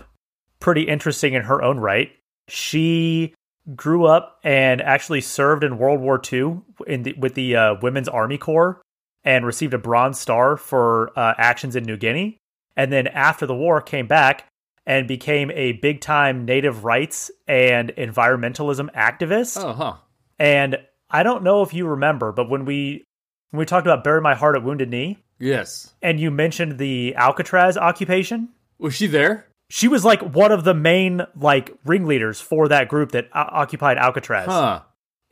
pretty interesting in her own right. She grew up and actually served in World War II in the, with the uh, Women's Army Corps and received a Bronze Star for uh, actions in New Guinea. And then after the war, came back and became a big time native rights and environmentalism activist. Oh, huh. And I don't know if you remember, but when we when we talked about bury my heart at wounded knee, Yes. and you mentioned the Alcatraz occupation, Was she there? She was like one of the main like ringleaders for that group that o- occupied Alcatraz Huh.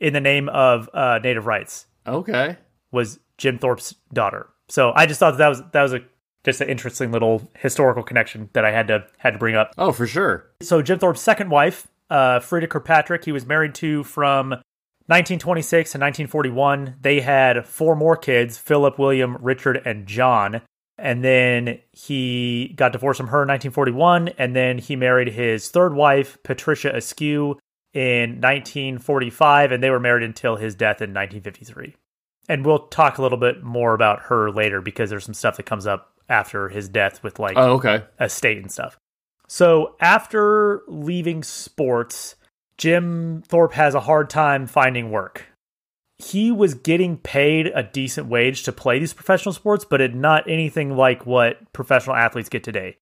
in the name of uh, native rights. Okay. Was Jim Thorpe's daughter. So I just thought that was that was a just an interesting little historical connection that I had to had to bring up. Oh, for sure. So Jim Thorpe's second wife, uh, Freeda Kirkpatrick, he was married to from 1926 to 1941. They had four more kids: Philip, William, Richard, and John. And then he got divorced from her in 1941. And then he married his third wife, Patricia Askew, in 1945. And they were married until his death in 1953. And we'll talk a little bit more about her later because there's some stuff that comes up after his death with like Oh, okay. estate and stuff. So after leaving sports, Jim Thorpe has a hard time finding work. He was getting paid a decent wage to play these professional sports, but it not anything like what professional athletes get today.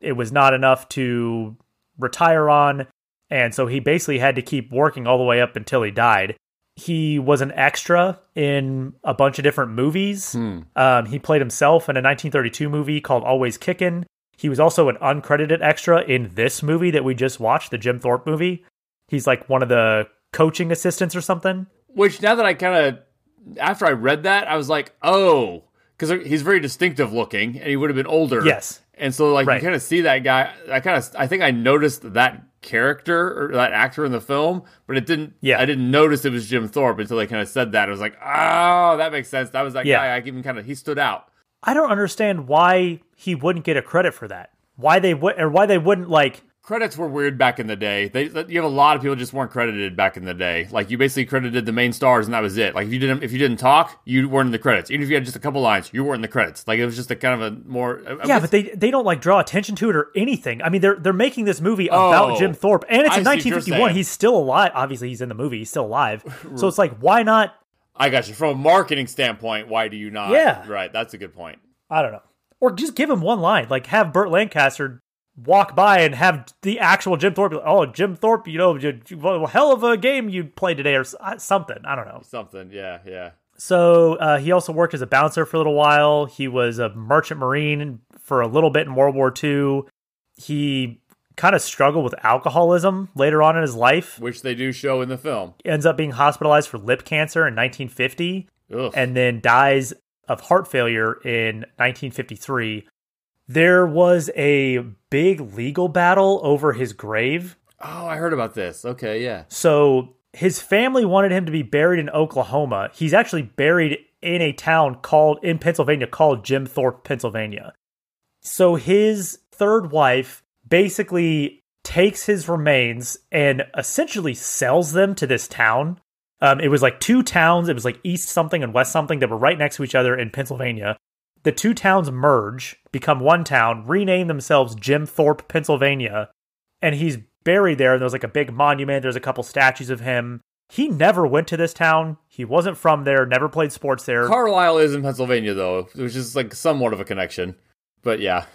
It was not enough to retire on, and so he basically had to keep working all the way up until he died. He was an extra in a bunch of different movies. Hmm. Um, he played himself in a 1932 movie called Always Kickin'. He was also an uncredited extra in this movie that we just watched, the Jim Thorpe movie. He's like one of the coaching assistants or something. Which now that I kind of after I read that, I was like, oh, because he's very distinctive looking, and he would have been older. Yes. And so, like, Right. you kind of see that guy. I kind of, I think I noticed that character or that actor in the film, but it didn't. Yeah. I didn't notice it was Jim Thorpe until they kind of said that. I was like, oh, that makes sense. That was that Yeah. guy. I even kind of he stood out. I don't understand why he wouldn't get a credit for that. Why they would or why they wouldn't like Credits were weird back in the day. They, you have a lot of people just weren't credited back in the day. Like you basically credited the main stars, and that was it. Like if you didn't, if you didn't talk, you weren't in the credits. Even if you had just a couple lines, you weren't in the credits. Like it was just a kind of a more. Yeah, but they they don't like draw attention to it or anything. I mean, they're they're making this movie about Oh, Jim Thorpe, and it's in see what you're 1951. He's still alive. Obviously, he's in the movie. He's still alive. <laughs> So it's like, why not? I got you. From a marketing standpoint, why do you not? Yeah. right. That's a good point. I don't know. Or just give him one line. Like have Burt Lancaster walk by and have the actual Jim Thorpe. Oh, Jim Thorpe, you know, you, well, hell of a game you played today, or uh, something. I don't know. Something. Yeah, yeah. So uh, he also worked as a bouncer for a little while. He was a merchant marine for a little bit in World War II. He kind of struggled with alcoholism later on in his life. Which they do show in the film. Ends up being hospitalized for lip cancer in 1950 Ugh. and then dies of heart failure in 1953. There was a big legal battle over his grave. oh, I heard about this. Okay, yeah. So his family wanted him to be buried in Oklahoma. He's actually buried in a town called in Pennsylvania called Jim Thorpe, Pennsylvania. So his third wife basically takes his remains and essentially sells them to this town. Um, it was like two towns. It was like East something and West something that were right next to each other in Pennsylvania. The two towns merge, become one town, rename themselves Jim Thorpe, Pennsylvania, and he's buried there. And there's like a big monument. There's a couple statues of him. He never went to this town. He wasn't from there. Never played sports there. Carlisle is in Pennsylvania though, which is like somewhat of a connection. But yeah,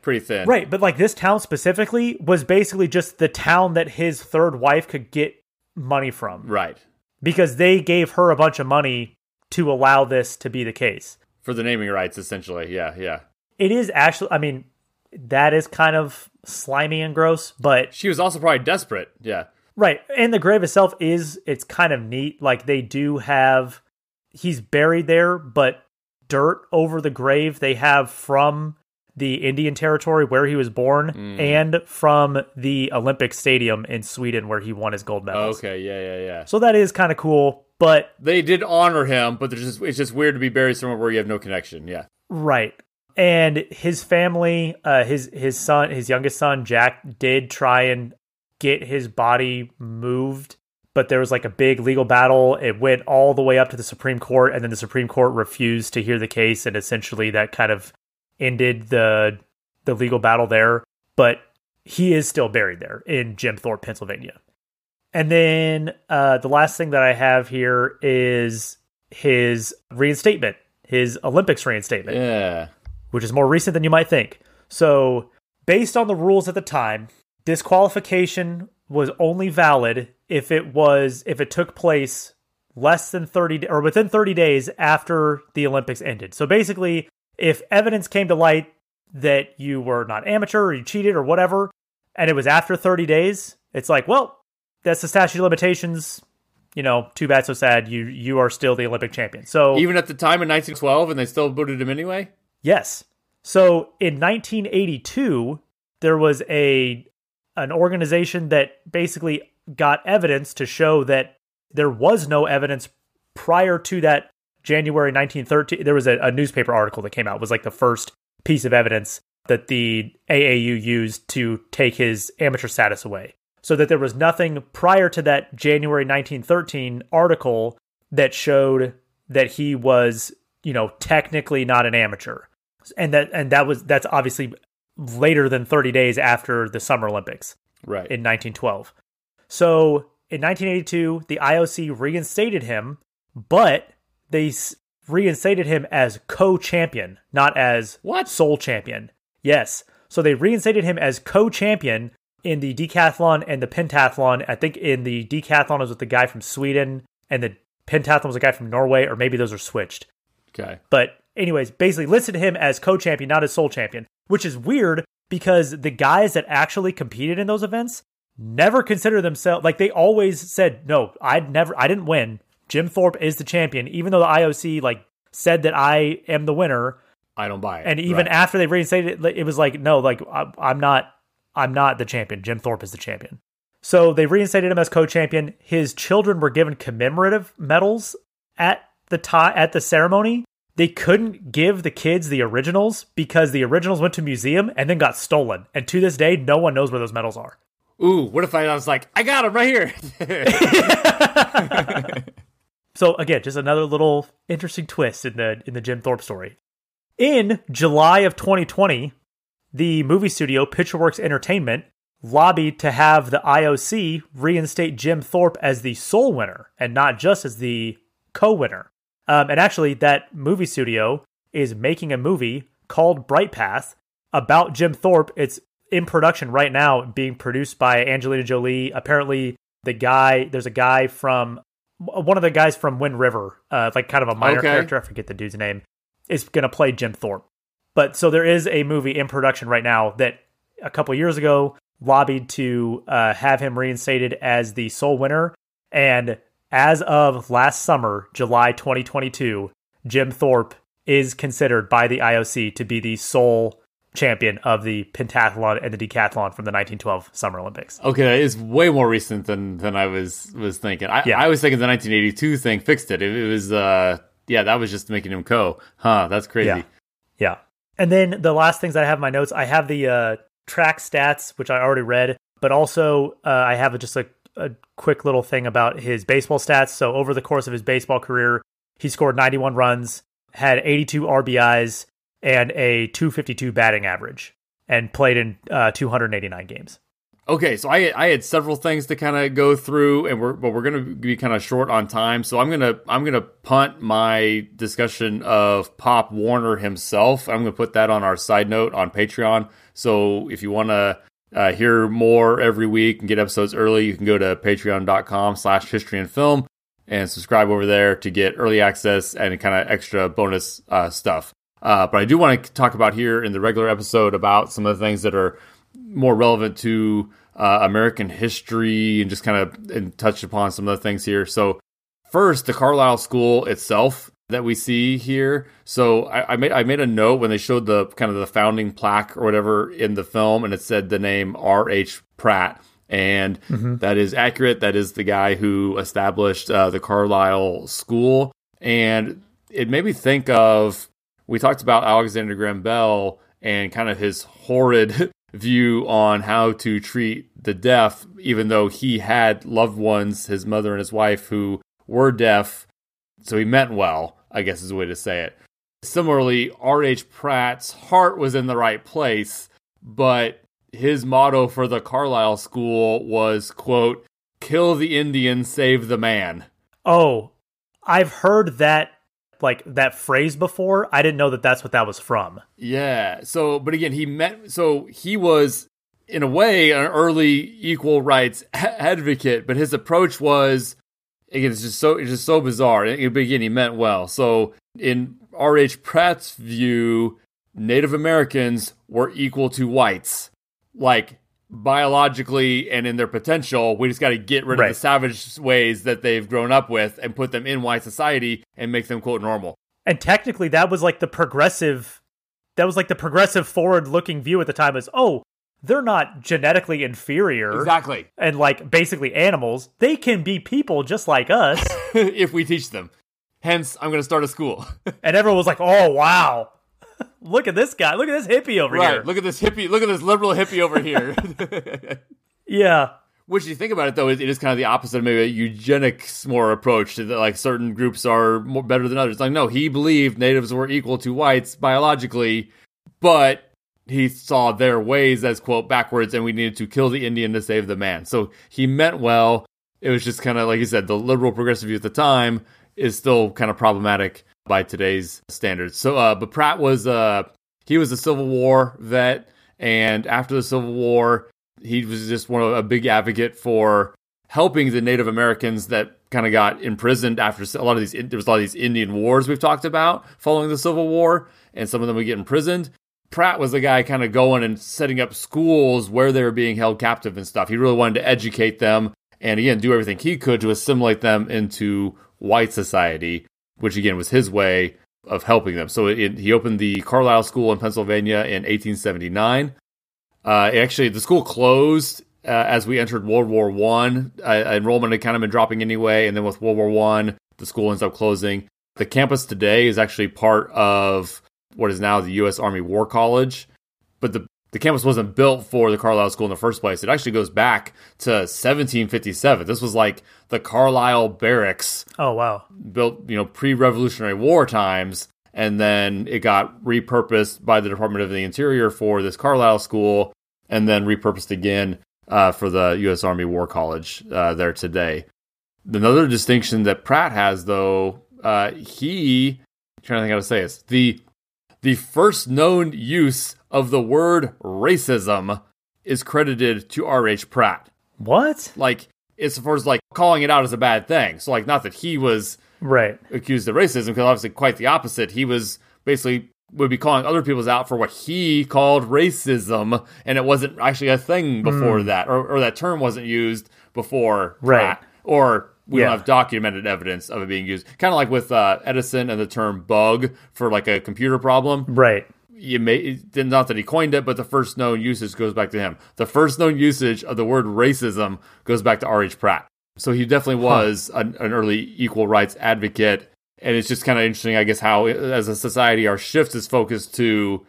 pretty thin. Right, but like this town specifically was basically just the town that his third wife could get money from Right. because they gave her a bunch of money to allow this to be the case. For the naming rights, essentially. Yeah, yeah. It is actually, I mean, that is kind of slimy and gross, but She was also probably desperate. Yeah. right. And the grave itself is, it's kind of neat. Like they do have, he's buried there, but dirt over the grave they have from the Indian territory where he was born mm. and from the Olympic Stadium in Sweden where he won his gold medals. Okay. Yeah, yeah, yeah. So that is kind of cool, but They did honor him, but there's just it's just weird to be buried somewhere where you have no connection. Yeah. right. And his family, uh, his his son, his youngest son Jack, did try and get his body moved, but there was like a big legal battle. It went all the way up to the Supreme Court, and then the Supreme Court refused to hear the case, and essentially that kind of ended the the legal battle there. But he is still buried there in Jim Thorpe, Pennsylvania. And then uh, the last thing that I have here is his reinstatement, his Olympics reinstatement, Yeah. which is more recent than you might think. So, based on the rules at the time, disqualification was only valid if it was if it took place less than 30 d- or within 30 days after the Olympics ended. So basically, if evidence came to light that you were not amateur or you cheated or whatever and it was after 30 days, it's like, well, that's the statute of limitations. You know, too bad, so sad. You you are still the Olympic champion. So Even at the time in 1912, and they still booted him anyway. Yes. So in 1982, there was a an organization that basically got evidence to show that there was no evidence prior to that January 1913, there was a, a newspaper article that came out. It was like the first piece of evidence that the AAU used to take his amateur status away. So that there was nothing prior to that January 1913 article that showed that he was, you know, technically not an amateur. And that and that was that's obviously later than 30 days after the Summer Olympics Right. in 1912. So in 1982, the IOC reinstated him, but they reinstated him as co-champion, not as What? sole champion. Yes. So they reinstated him as co-champion in the decathlon and the pentathlon. I think in the decathlon was with the guy from Sweden, and the pentathlon was a guy from Norway, or maybe those are switched. okay. But anyways, basically listed him as co-champion, not as sole champion, which is weird because the guys that actually competed in those events never consider themselves like they always said, "No, I'd never I didn't win. Jim Thorpe is the champion." Even though the IOC like said that I am the winner, I don't buy it. and even Right. after they reinstated it, it was like, "No, like I, I'm not I'm not the champion. Jim Thorpe is the champion." So they reinstated him as co-champion. His children were given commemorative medals at the ti- at the ceremony. They couldn't give the kids the originals because the originals went to museum and then got stolen. And to this day, no one knows where those medals are. Ooh, what if I was like, I got them right here? <laughs> So again, just another little interesting twist in the in the Jim Thorpe story. In July of 2020, the movie studio Pictureworks Entertainment lobbied to have the IOC reinstate Jim Thorpe as the sole winner and not just as the co-winner. Um, and actually, that movie studio is making a movie called Bright Path about Jim Thorpe. It's in production right now, being produced by Angelina Jolie. Apparently, the guy there's a guy from one of the guys from Wind River, uh, like kind of a minor Okay. character. I forget the dude's name. Is going to play Jim Thorpe. But so there is a movie in production right now that a couple years ago lobbied to uh, have him reinstated as the sole winner, and as of last summer, July 2022, Jim Thorpe is considered by the IOC to be the sole champion of the pentathlon and the decathlon from the 1912 Summer Olympics. okay, that is way more recent than than I was was thinking. I, Yeah. I was thinking the 1982 thing fixed it. It, it was uh yeah, that was just making him co. Huh, that's crazy. Yeah. Yeah. And then the last things I have in my notes, I have the uh, track stats, which I already read, but also uh, I have just a, a quick little thing about his baseball stats. So over the course of his baseball career, he scored 91 runs, had 82 RBIs, and a 252 batting average, and played in uh, 289 games. Okay, so I I had several things to kind of go through, and we're but we're gonna be kind of short on time, so I'm gonna I'm gonna punt my discussion of Pop Warner himself. I'm gonna put that on our side note on Patreon. So if you want to uh, hear more every week and get episodes early, you can go to Patreon.com/slash History and Film and subscribe over there to get early access and kind of extra bonus uh, stuff. Uh, but I do want to talk about here in the regular episode about some of the things that are more relevant to uh, American history and just kind of and touch upon some of the things here. So, first, the Carlisle School itself that we see here. So, I, I made I made a note when they showed the kind of the founding plaque or whatever in the film, and it said the name R. H. Pratt. And that is accurate. That is the guy who established uh, the Carlisle School. And it made me think of we talked about Alexander Graham Bell and kind of his horrid <laughs> view on how to treat the deaf, even though he had loved ones, his mother and his wife, who were deaf. So he meant well, I guess is the way to say it. Similarly, R.H. Pratt's heart was in the right place, but his motto for the Carlisle School was, quote, kill the Indian, save the man. Oh, I've heard that like that phrase before. I didn't know that that's what that was from. Yeah. So, but again, he met. So he was, in a way, an early equal rights advocate, but his approach was, again, it's just so it's just so bizarre. And again, he meant well. So, in R. H. Pratt's view, Native Americans were equal to whites, like biologically and in their potential. We just got to get rid of the savage ways that they've grown up with and put them in white society and make them quote normal. And technically that was like the progressive that was like the progressive forward looking view at the time is oh, they're not genetically inferior Exactly. and like basically animals. They can be people just like us. <laughs> if we teach them. Hence, I'm going to start a school. <laughs> and everyone was like, "Oh wow, look at this guy! Look at this hippie over right. here!" Look at this hippie. Look at this liberal hippie over here. <laughs> yeah, Which, you think about it, though, it, it is kind of the opposite of maybe a eugenics more approach to that, like certain groups are more better than others. Like, no, he believed natives were equal to whites biologically, but he saw their ways as quote backwards, and we needed to kill the Indian to save the man. So he meant well. It was just kind of like you said, the liberal progressive view at the time is still kind of problematic by today's standards. So, uh, but Pratt was uh, he was a Civil War vet, and after the Civil War, he was just one of a big advocate for helping the Native Americans that kind of got imprisoned after a lot of these there was a lot of these Indian wars we've talked about following the Civil War, and some of them would get imprisoned. Pratt was the guy kind of going and setting up schools where they were being held captive and stuff. He really wanted to educate them and again do everything he could to assimilate them into white society, which again was his way of helping them. So it, he opened the Carlisle School in Pennsylvania in 1879. Uh, actually, the school closed uh, as we entered World War One. Uh, enrollment had kind of been dropping anyway, and then with World War One, the school ends up closing. The campus today is actually part of what is now the U.S. Army War College, but the the campus wasn't built for the Carlisle School in the first place. It actually goes back to 1757. This was like the Carlisle Barracks. Oh wow! Built, you know, pre-Revolutionary War times, and then it got repurposed by the Department of the Interior for this Carlisle School, and then repurposed again uh, for the U.S. Army War College uh, there today. Another distinction that Pratt has, though, uh, he I'm trying to think how to say this the the first known use of the word racism is credited to R.H. Pratt. What? Like, as far as like calling it out as a bad thing. So, like, not that he was right accused of racism, because obviously quite the opposite. He was basically would be calling other people's out for what he called racism, and it wasn't actually a thing before mm. that, or, or that term wasn't used before right. Pratt, or we yeah. don't have documented evidence of it being used. Kind of like with uh, Edison and the term bug for like a computer problem. Right. You may not that he coined it, but the first known usage goes back to him. The first known usage of the word racism goes back to R.H. Pratt. So he definitely was huh. an, an early equal rights advocate. And it's just kind of interesting, I guess, how as a society our shift is focused to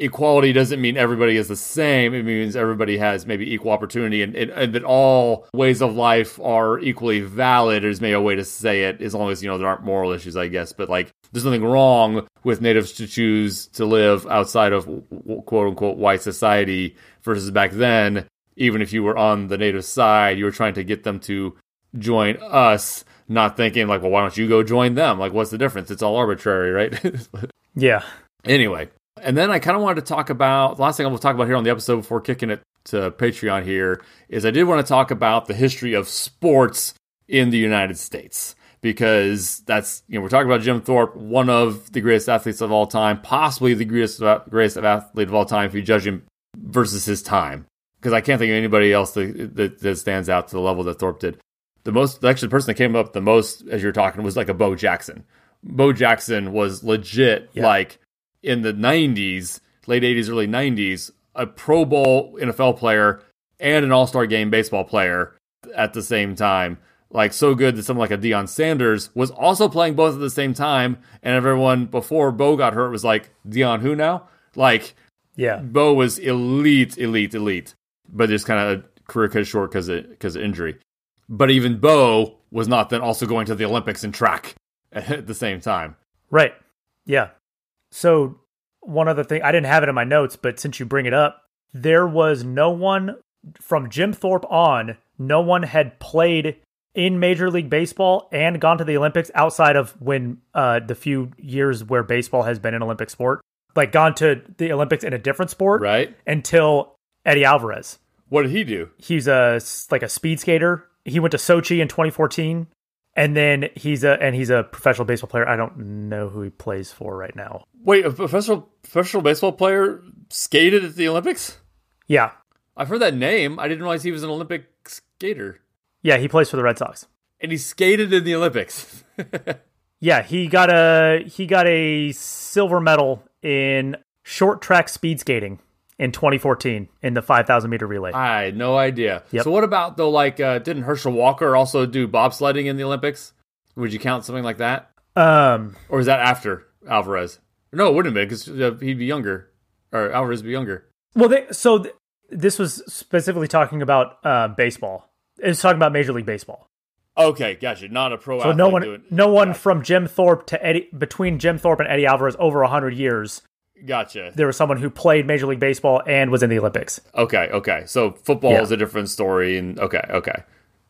equality doesn't mean everybody is the same. It means everybody has maybe equal opportunity and, and, and, that all ways of life are equally valid is maybe a way to say it, as long as, you know, there aren't moral issues, I guess. But like, there's nothing wrong with natives to choose to live outside of quote unquote white society versus back then, even if you were on the native side, you were trying to get them to join us, not thinking like, well, why don't you go join them? Like, what's the difference? It's all arbitrary, right? <laughs> yeah. Anyway, and then I kind of wanted to talk about the last thing I will talk about here on the episode before kicking it to Patreon here is I did want to talk about the history of sports in the United States because that's you know we're talking about Jim Thorpe, one of the greatest athletes of all time, possibly the greatest greatest athlete of all time if you judge him versus his time. Because I can't think of anybody else that, that, that stands out to the level that Thorpe did. The most actually the person that came up the most as you're talking was like a Bo Jackson. Bo Jackson was legit yeah. like in the 90s, late 80s, early 90s, a Pro Bowl NFL player and an All Star game baseball player at the same time. Like, so good that someone like a Deion Sanders was also playing both at the same time. And everyone before Bo got hurt was like, Deion, who now? Like, yeah, Bo was elite, elite, elite, but just kind of career cut short because of, cause of injury. But even Bo was not then also going to the Olympics in track <laughs> at the same time. Right. Yeah. So, one other thing, I didn't have it in my notes, but since you bring it up, there was no one from Jim Thorpe on, no one had played in Major League Baseball and gone to the Olympics outside of when uh, the few years where baseball has been an Olympic sport, like gone to the Olympics in a different sport, right? Until Eddie Alvarez. What did he do? He's a like a speed skater. He went to Sochi in 2014 and then he's a and he's a professional baseball player. I don't know who he plays for right now. Wait, a professional professional baseball player skated at the Olympics? Yeah, I've heard that name. I didn't realize he was an Olympic skater. Yeah, he plays for the Red Sox, and he skated in the Olympics. <laughs> yeah, he got a he got a silver medal in short track speed skating in 2014 in the 5,000 meter relay. I had no idea. Yep. So what about though? Like, uh, didn't Herschel Walker also do bobsledding in the Olympics? Would you count something like that? Um, or is that after Alvarez? No, it wouldn't have been because uh, he'd be younger, or Alvarez would be younger. well, they, so th- this was specifically talking about uh, baseball. It's talking about Major League Baseball. Okay, gotcha. Not a pro. So no one, doing- no one from Jim Thorpe to Eddie between Jim Thorpe and Eddie Alvarez over hundred years. Gotcha. There was someone who played Major League Baseball and was in the Olympics. Okay, okay. So football Yeah. is a different story, and okay, okay.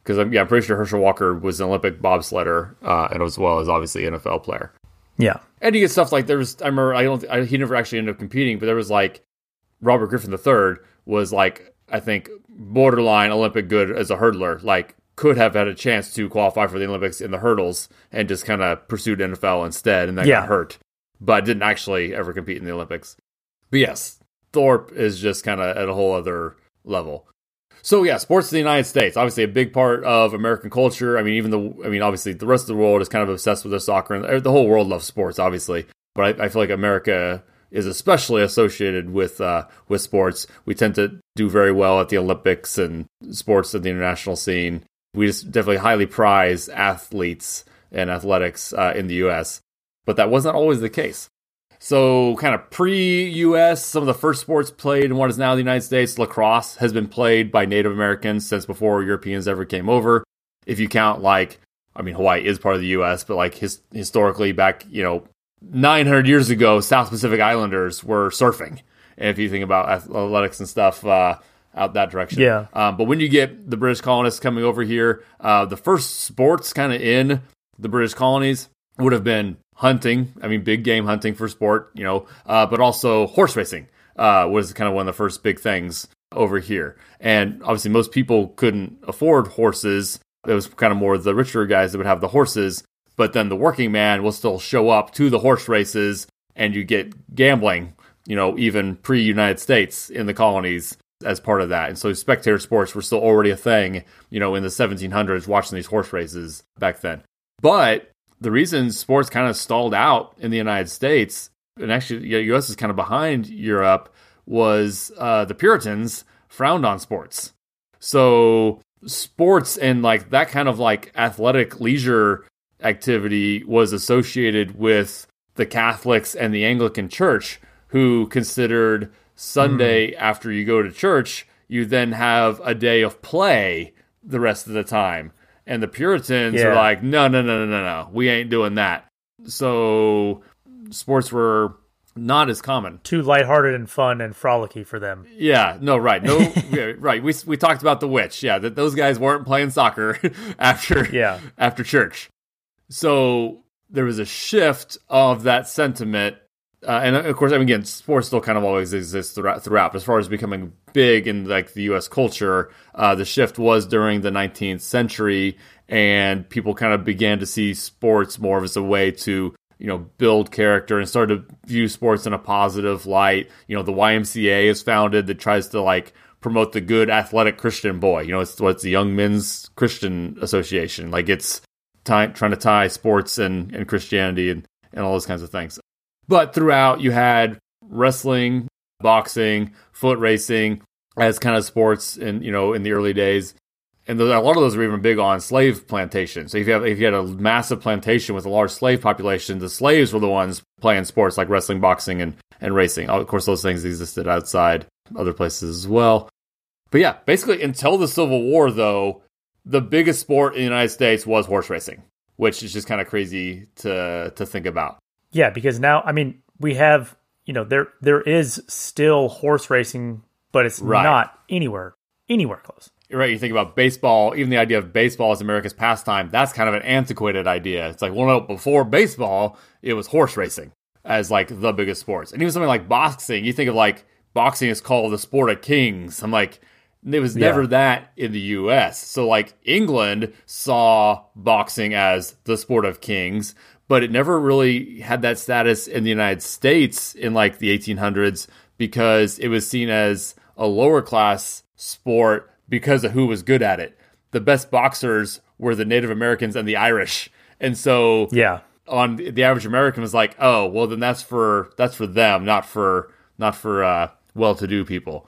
Because I'm yeah, I'm pretty sure Herschel Walker was an Olympic bobsledder, uh, and as well as obviously NFL player. Yeah, And you get stuff like there was. I remember I don't. I, he never actually ended up competing, but there was like Robert Griffin III was like I think borderline Olympic good as a hurdler. Like could have had a chance to qualify for the Olympics in the hurdles and just kind of pursued NFL instead, and that Yeah. got hurt, but didn't actually ever compete in the Olympics. But yes, Thorpe is just kind of at a whole other level. So yeah, sports in the United States, obviously a big part of American culture. I mean, even the, I mean, obviously the rest of the world is kind of obsessed with their soccer, and the whole world loves sports, obviously. But I, I feel like America is especially associated with uh, with sports. We tend to do very well at the Olympics and sports at the international scene. We just definitely highly prize athletes and athletics uh, in the U.S., but that wasn't always the case. So, kind of pre US, some of the first sports played in what is now the United States, lacrosse has been played by Native Americans since before Europeans ever came over. If you count, like, I mean, Hawaii is part of the US, but like his, historically, back, you know, 900 years ago, South Pacific Islanders were surfing. And if you think about athletics and stuff, uh, out that direction. Yeah. Um, but when you get the British colonists coming over here, uh, the first sports kind of in the British colonies would have been hunting. I mean, big game hunting for sport, you know, uh, but also horse racing uh, was kind of one of the first big things over here. And obviously, most people couldn't afford horses. It was kind of more the richer guys that would have the horses. But then the working man will still show up to the horse races, and you get gambling, you know, even pre United States in the colonies as part of that. And so spectator sports were still already a thing, you know, in the 1700s, watching these horse races back then. But the reason sports kind of stalled out in the United States, and actually the U.S. is kind of behind Europe, was uh, the Puritans frowned on sports. So sports and like that kind of like athletic leisure activity was associated with the Catholics and the Anglican Church, who considered Sunday after you go to church, you then have a day of play the rest of the time. And the Puritans Yeah. are like, no, no, no, no, no, no, we ain't doing that. So sports were not as common. too lighthearted and fun and frolicky for them. Yeah, no, right, no, <laughs> yeah, right. We we talked about the witch. Yeah, that those guys weren't playing soccer <laughs> after Yeah. after church. So there was a shift of that sentiment, uh, and of course, I mean, again, sports still kind of always exists throughout. throughout as far as becoming big in like the U.S. culture, uh, the shift was during the 19th century, and people kind of began to see sports more of as a way to you know build character and start to view sports in a positive light. You know, the YMCA is founded that tries to like promote the good athletic Christian boy. You know, it's what's the Young Men's Christian Association. Like it's trying to tie sports and, and Christianity and, and all those kinds of things. But throughout, you had wrestling, boxing, foot racing as kind of sports in you know in the early days. And a lot of those were even big on slave plantations. So if you have if you had a massive plantation with a large slave population, the slaves were the ones playing sports like wrestling, boxing, and and racing. Of course, those things existed outside other places as well. But yeah, basically until the Civil War, though, the biggest sport in the United States was horse racing, which is just kind of crazy to to think about. Yeah, because now I mean we have you know there there is still horse racing, but it's Right. not anywhere anywhere close. Right. You think about baseball, even the idea of baseball as America's pastime, that's kind of an antiquated idea. It's like, well, no, before baseball, it was horse racing as like the biggest sports. And even something like boxing, you think of like boxing is called the sport of kings. I'm like, it was never Yeah. that in the US. So, like, England saw boxing as the sport of kings, but it never really had that status in the United States in like the 1800s because it was seen as a lower class sport because of who was good at it. The best boxers were the Native Americans and the Irish. And so Yeah, on the average American was like, oh, well then that's for that's for them, not for not for uh, well-to-do people.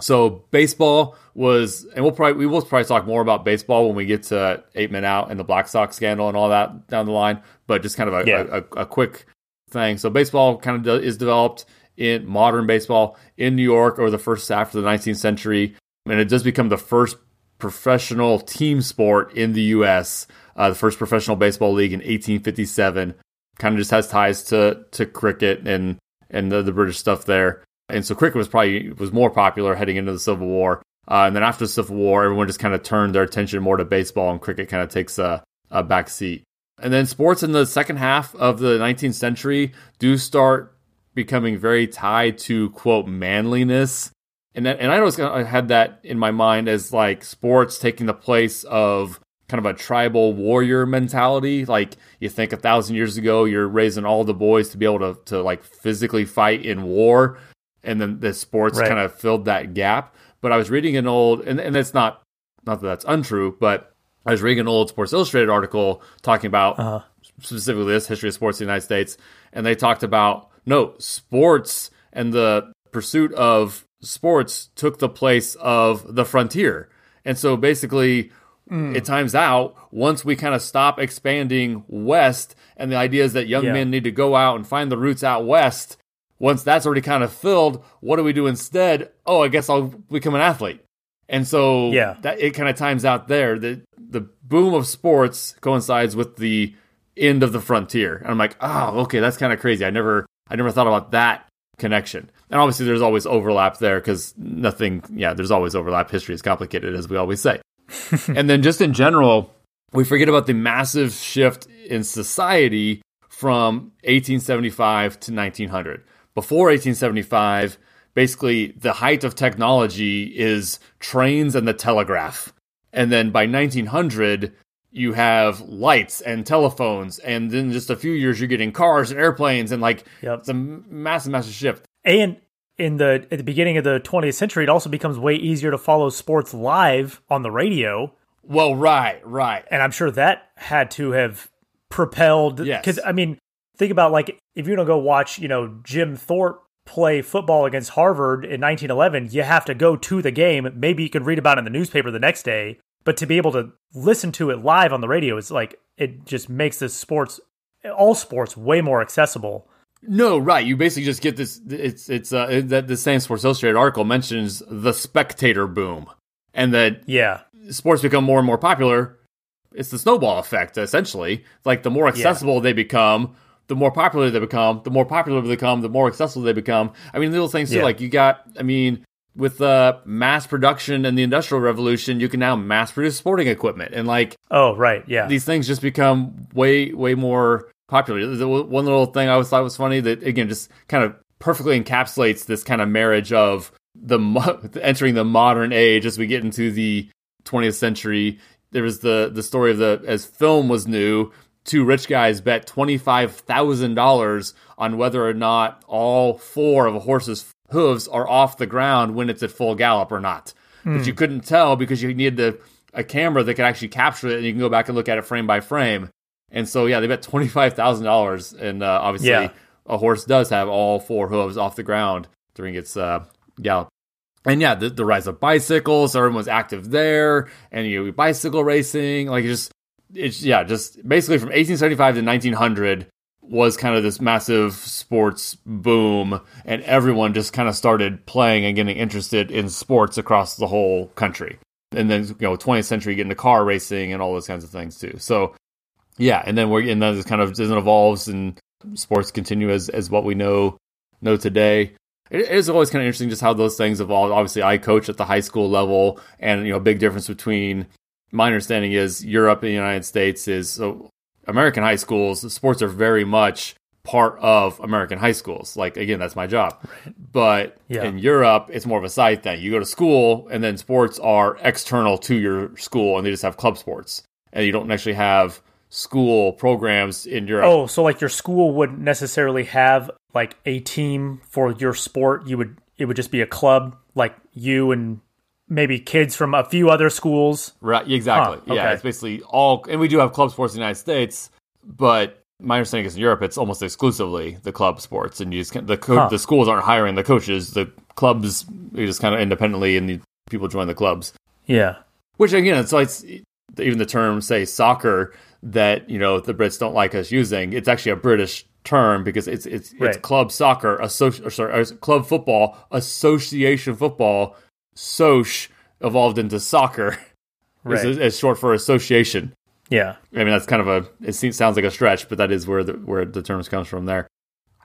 So baseball was, and we'll probably we will probably talk more about baseball when we get to eight men out and the Black Sox scandal and all that down the line. But just kind of a, Yeah. a, a, quick thing. So baseball kind of is developed in modern baseball in New York over the first half of the 19th century, and it does become the first professional team sport in the U.S. Uh, the first professional baseball league in 1857. Kind of just has ties to to cricket and and the, the British stuff there. And so cricket was probably was more popular heading into the Civil War. Uh, and then after the Civil War, everyone just kind of turned their attention more to baseball, and cricket kind of takes a, a back seat. And then sports in the second half of the 19th century do start becoming very tied to quote manliness. And that, and I always kind of had that in my mind as like sports taking the place of kind of a tribal warrior mentality. Like you think a thousand years ago, you're raising all the boys to be able to to like physically fight in war, and then the sports Right. kind of filled that gap. But I was reading an old, and and it's not not that that's untrue, but I was reading an old Sports Illustrated article talking about Uh-huh. specifically this history of sports in the United States, and they talked about no sports and the pursuit of sports took the place of the frontier, and so basically. It times out once we kind of stop expanding west, and the idea is that young Yeah. men need to go out and find the roots out west. Once that's already kind of filled, what do we do instead? Oh, I guess I'll become an athlete. And so Yeah. that it kind of times out there. The the boom of sports coincides with the end of the frontier. And I'm like, oh, okay, that's kind of crazy. I never I never thought about that connection. And obviously there's always overlap there because nothing yeah, there's always overlap. History is complicated, as we always say. <laughs> and then just in general, we forget about the massive shift in society from 1875 to 1900. Before 1875, basically the height of technology is trains and the telegraph. And then by 1900, you have lights and telephones. And then just a few years, you're getting cars and airplanes and like Yep. it's a massive, massive shift. And in the at the beginning of the 20th century, it also becomes way easier to follow sports live on the radio, Well, right, right. and I'm sure that had to have propelled. Yes. Because I mean, think about like if you're gonna go watch, you know, Jim Thorpe play football against Harvard in 1911, you have to go to the game. Maybe you can read about it in the newspaper the next day, but to be able to listen to it live on the radio is like it just makes this sports, all sports, way more accessible. No, right. You basically just get this. It's it's uh, that the same Sports Illustrated article mentions the spectator boom, and that Yeah, sports become more and more popular. It's the snowball effect, essentially. Like the more accessible they become, the more popular they become. The more popular they become, the more accessible they become. I mean, little things too. Yeah. Like you got. I mean, with uh, mass production and the industrial revolution, you can now mass produce sporting equipment, and like Oh, right. Yeah. these things just become way way more popular. The one little thing I always thought was funny that again just kind of perfectly encapsulates this kind of marriage of the mo- <laughs> entering the modern age as we get into the 20th century. There was the the story of the as film was new. Two rich guys bet twenty five thousand dollars on whether or not all four of a horse's hooves are off the ground when it's at full gallop or not. But you couldn't tell because you needed a, a camera that could actually capture it, and you can go back and look at it frame by frame. And so, yeah, they bet twenty five thousand dollars, and uh, obviously, Yeah. a horse does have all four hooves off the ground during its uh, gallop. And yeah, the, the rise of bicycles, so everyone's active there, and you know, bicycle racing, like just it's yeah, just basically from 1875 to 1900 was kind of this massive sports boom, and everyone just kind of started playing and getting interested in sports across the whole country. And then you know, 20th century, getting into car racing and all those kinds of things too. So yeah, and then we're and then it kind of just evolves and sports continue as as what we know know today. It is always kind of interesting just how those things evolve. Obviously, I coach at the high school level, and you know, big difference between my understanding is Europe and the United States is so American high schools sports are very much part of American high schools. Like again, that's my job. But Yeah. in Europe, it's more of a side thing. You go to school, and then sports are external to your school, and they just have club sports, and you don't actually have school programs in Europe. Oh, so like your school wouldn't necessarily have like a team for your sport. You would it would just be a club, like you and maybe kids from a few other schools. Right, exactly. Huh, Yeah, okay. it's basically all, and we do have club sports in the United States, but my understanding is in Europe, it's almost exclusively the club sports, and you just can't- the co- Huh. the schools aren't hiring the coaches. The clubs they just kind of independently, and the people join the clubs. Yeah. Which again, it's like even the term say soccer that you know the Brits don't like us using. It's actually a British term because it's it's it's club soccer, associ- or sorry, club football, association football, soc evolved into soccer. <laughs> Right. It's short for association. Yeah. I mean, that's kind of a. It seems, sounds like a stretch, but that is where the where the terms comes from there.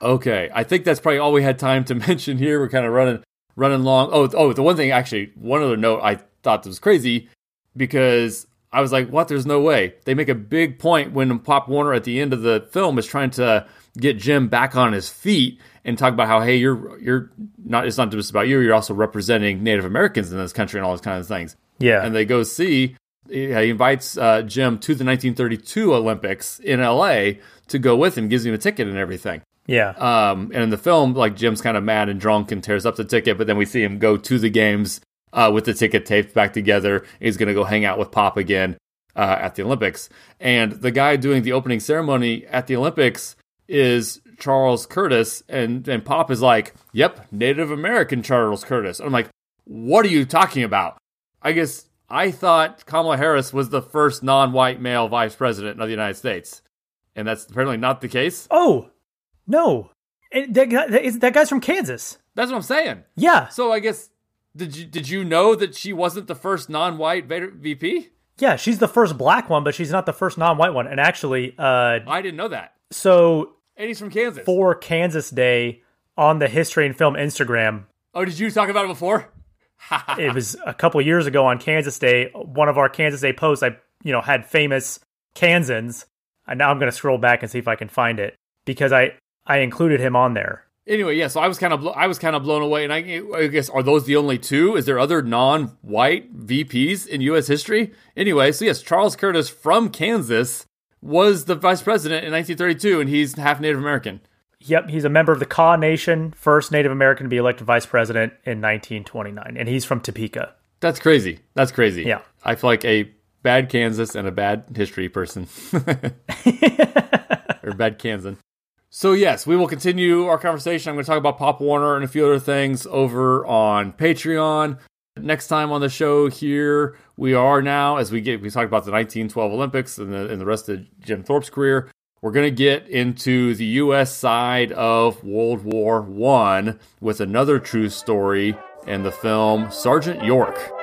Okay, I think that's probably all we had time to <laughs> mention here. We're kind of running running long. Oh, oh, the one thing actually, one other note I thought was crazy because I was like, "What? There's no way." They make a big point when Pop Warner at the end of the film is trying to get Jim back on his feet and talk about how, hey, you're you're not. It's not just about you. You're also representing Native Americans in this country and all those kinds of things Yeah. and they go see. He invites uh, Jim to the 1932 Olympics in LA to go with him, gives him a ticket and everything. yeah. Um, and in the film, like Jim's kind of mad and drunk and tears up the ticket, but then we see him go to the games uh, with the ticket taped back together. He's going to go hang out with Pop again uh, at the Olympics. And the guy doing the opening ceremony at the Olympics is Charles Curtis, and and Pop is like, "Yep, Native American Charles Curtis." I'm like, "What are you talking about?" I guess I thought Kamala Harris was the first non-white male vice president of the United States, and that's apparently not the case. oh, no. It- that, guy, that, is- that guy's from Kansas. That's what I'm saying. Yeah. So I guess did you did you know that she wasn't the first non-white VP? Yeah, she's the first black one, but she's not the first non-white one. And actually, uh, I didn't know that. so And he's from Kansas. for Kansas Day on the History and Film Instagram, Oh, did you talk about it before? <laughs> it was a couple years ago on Kansas Day. One of our Kansas Day posts, I you know had famous Kansans, and now I'm going to scroll back and see if I can find it because I I included him on there. Anyway, yeah. So I was kind of blo- I was kind of blown away, and I, I guess are those the only two? Is there other non-white VPs in U.S. history? Anyway, so yes, Charles Curtis from Kansas was the vice president in 1932, and he's half Native American. Yep, he's a member of the Kaw Nation, first Native American to be elected vice president in 1929, and he's from Topeka. That's crazy. That's crazy. Yeah. I feel like a bad Kansas and a bad history person. <laughs> or bad Kansan. So, yes, we will continue our conversation. I'm going to talk about Pop Warner and a few other things over on Patreon. Next time on the show here, we are now, as we get, we talked about the 1912 Olympics and the, and the rest of Jim Thorpe's career. We're going to get into the U.S. side of World War One with another true story in the film Sergeant York.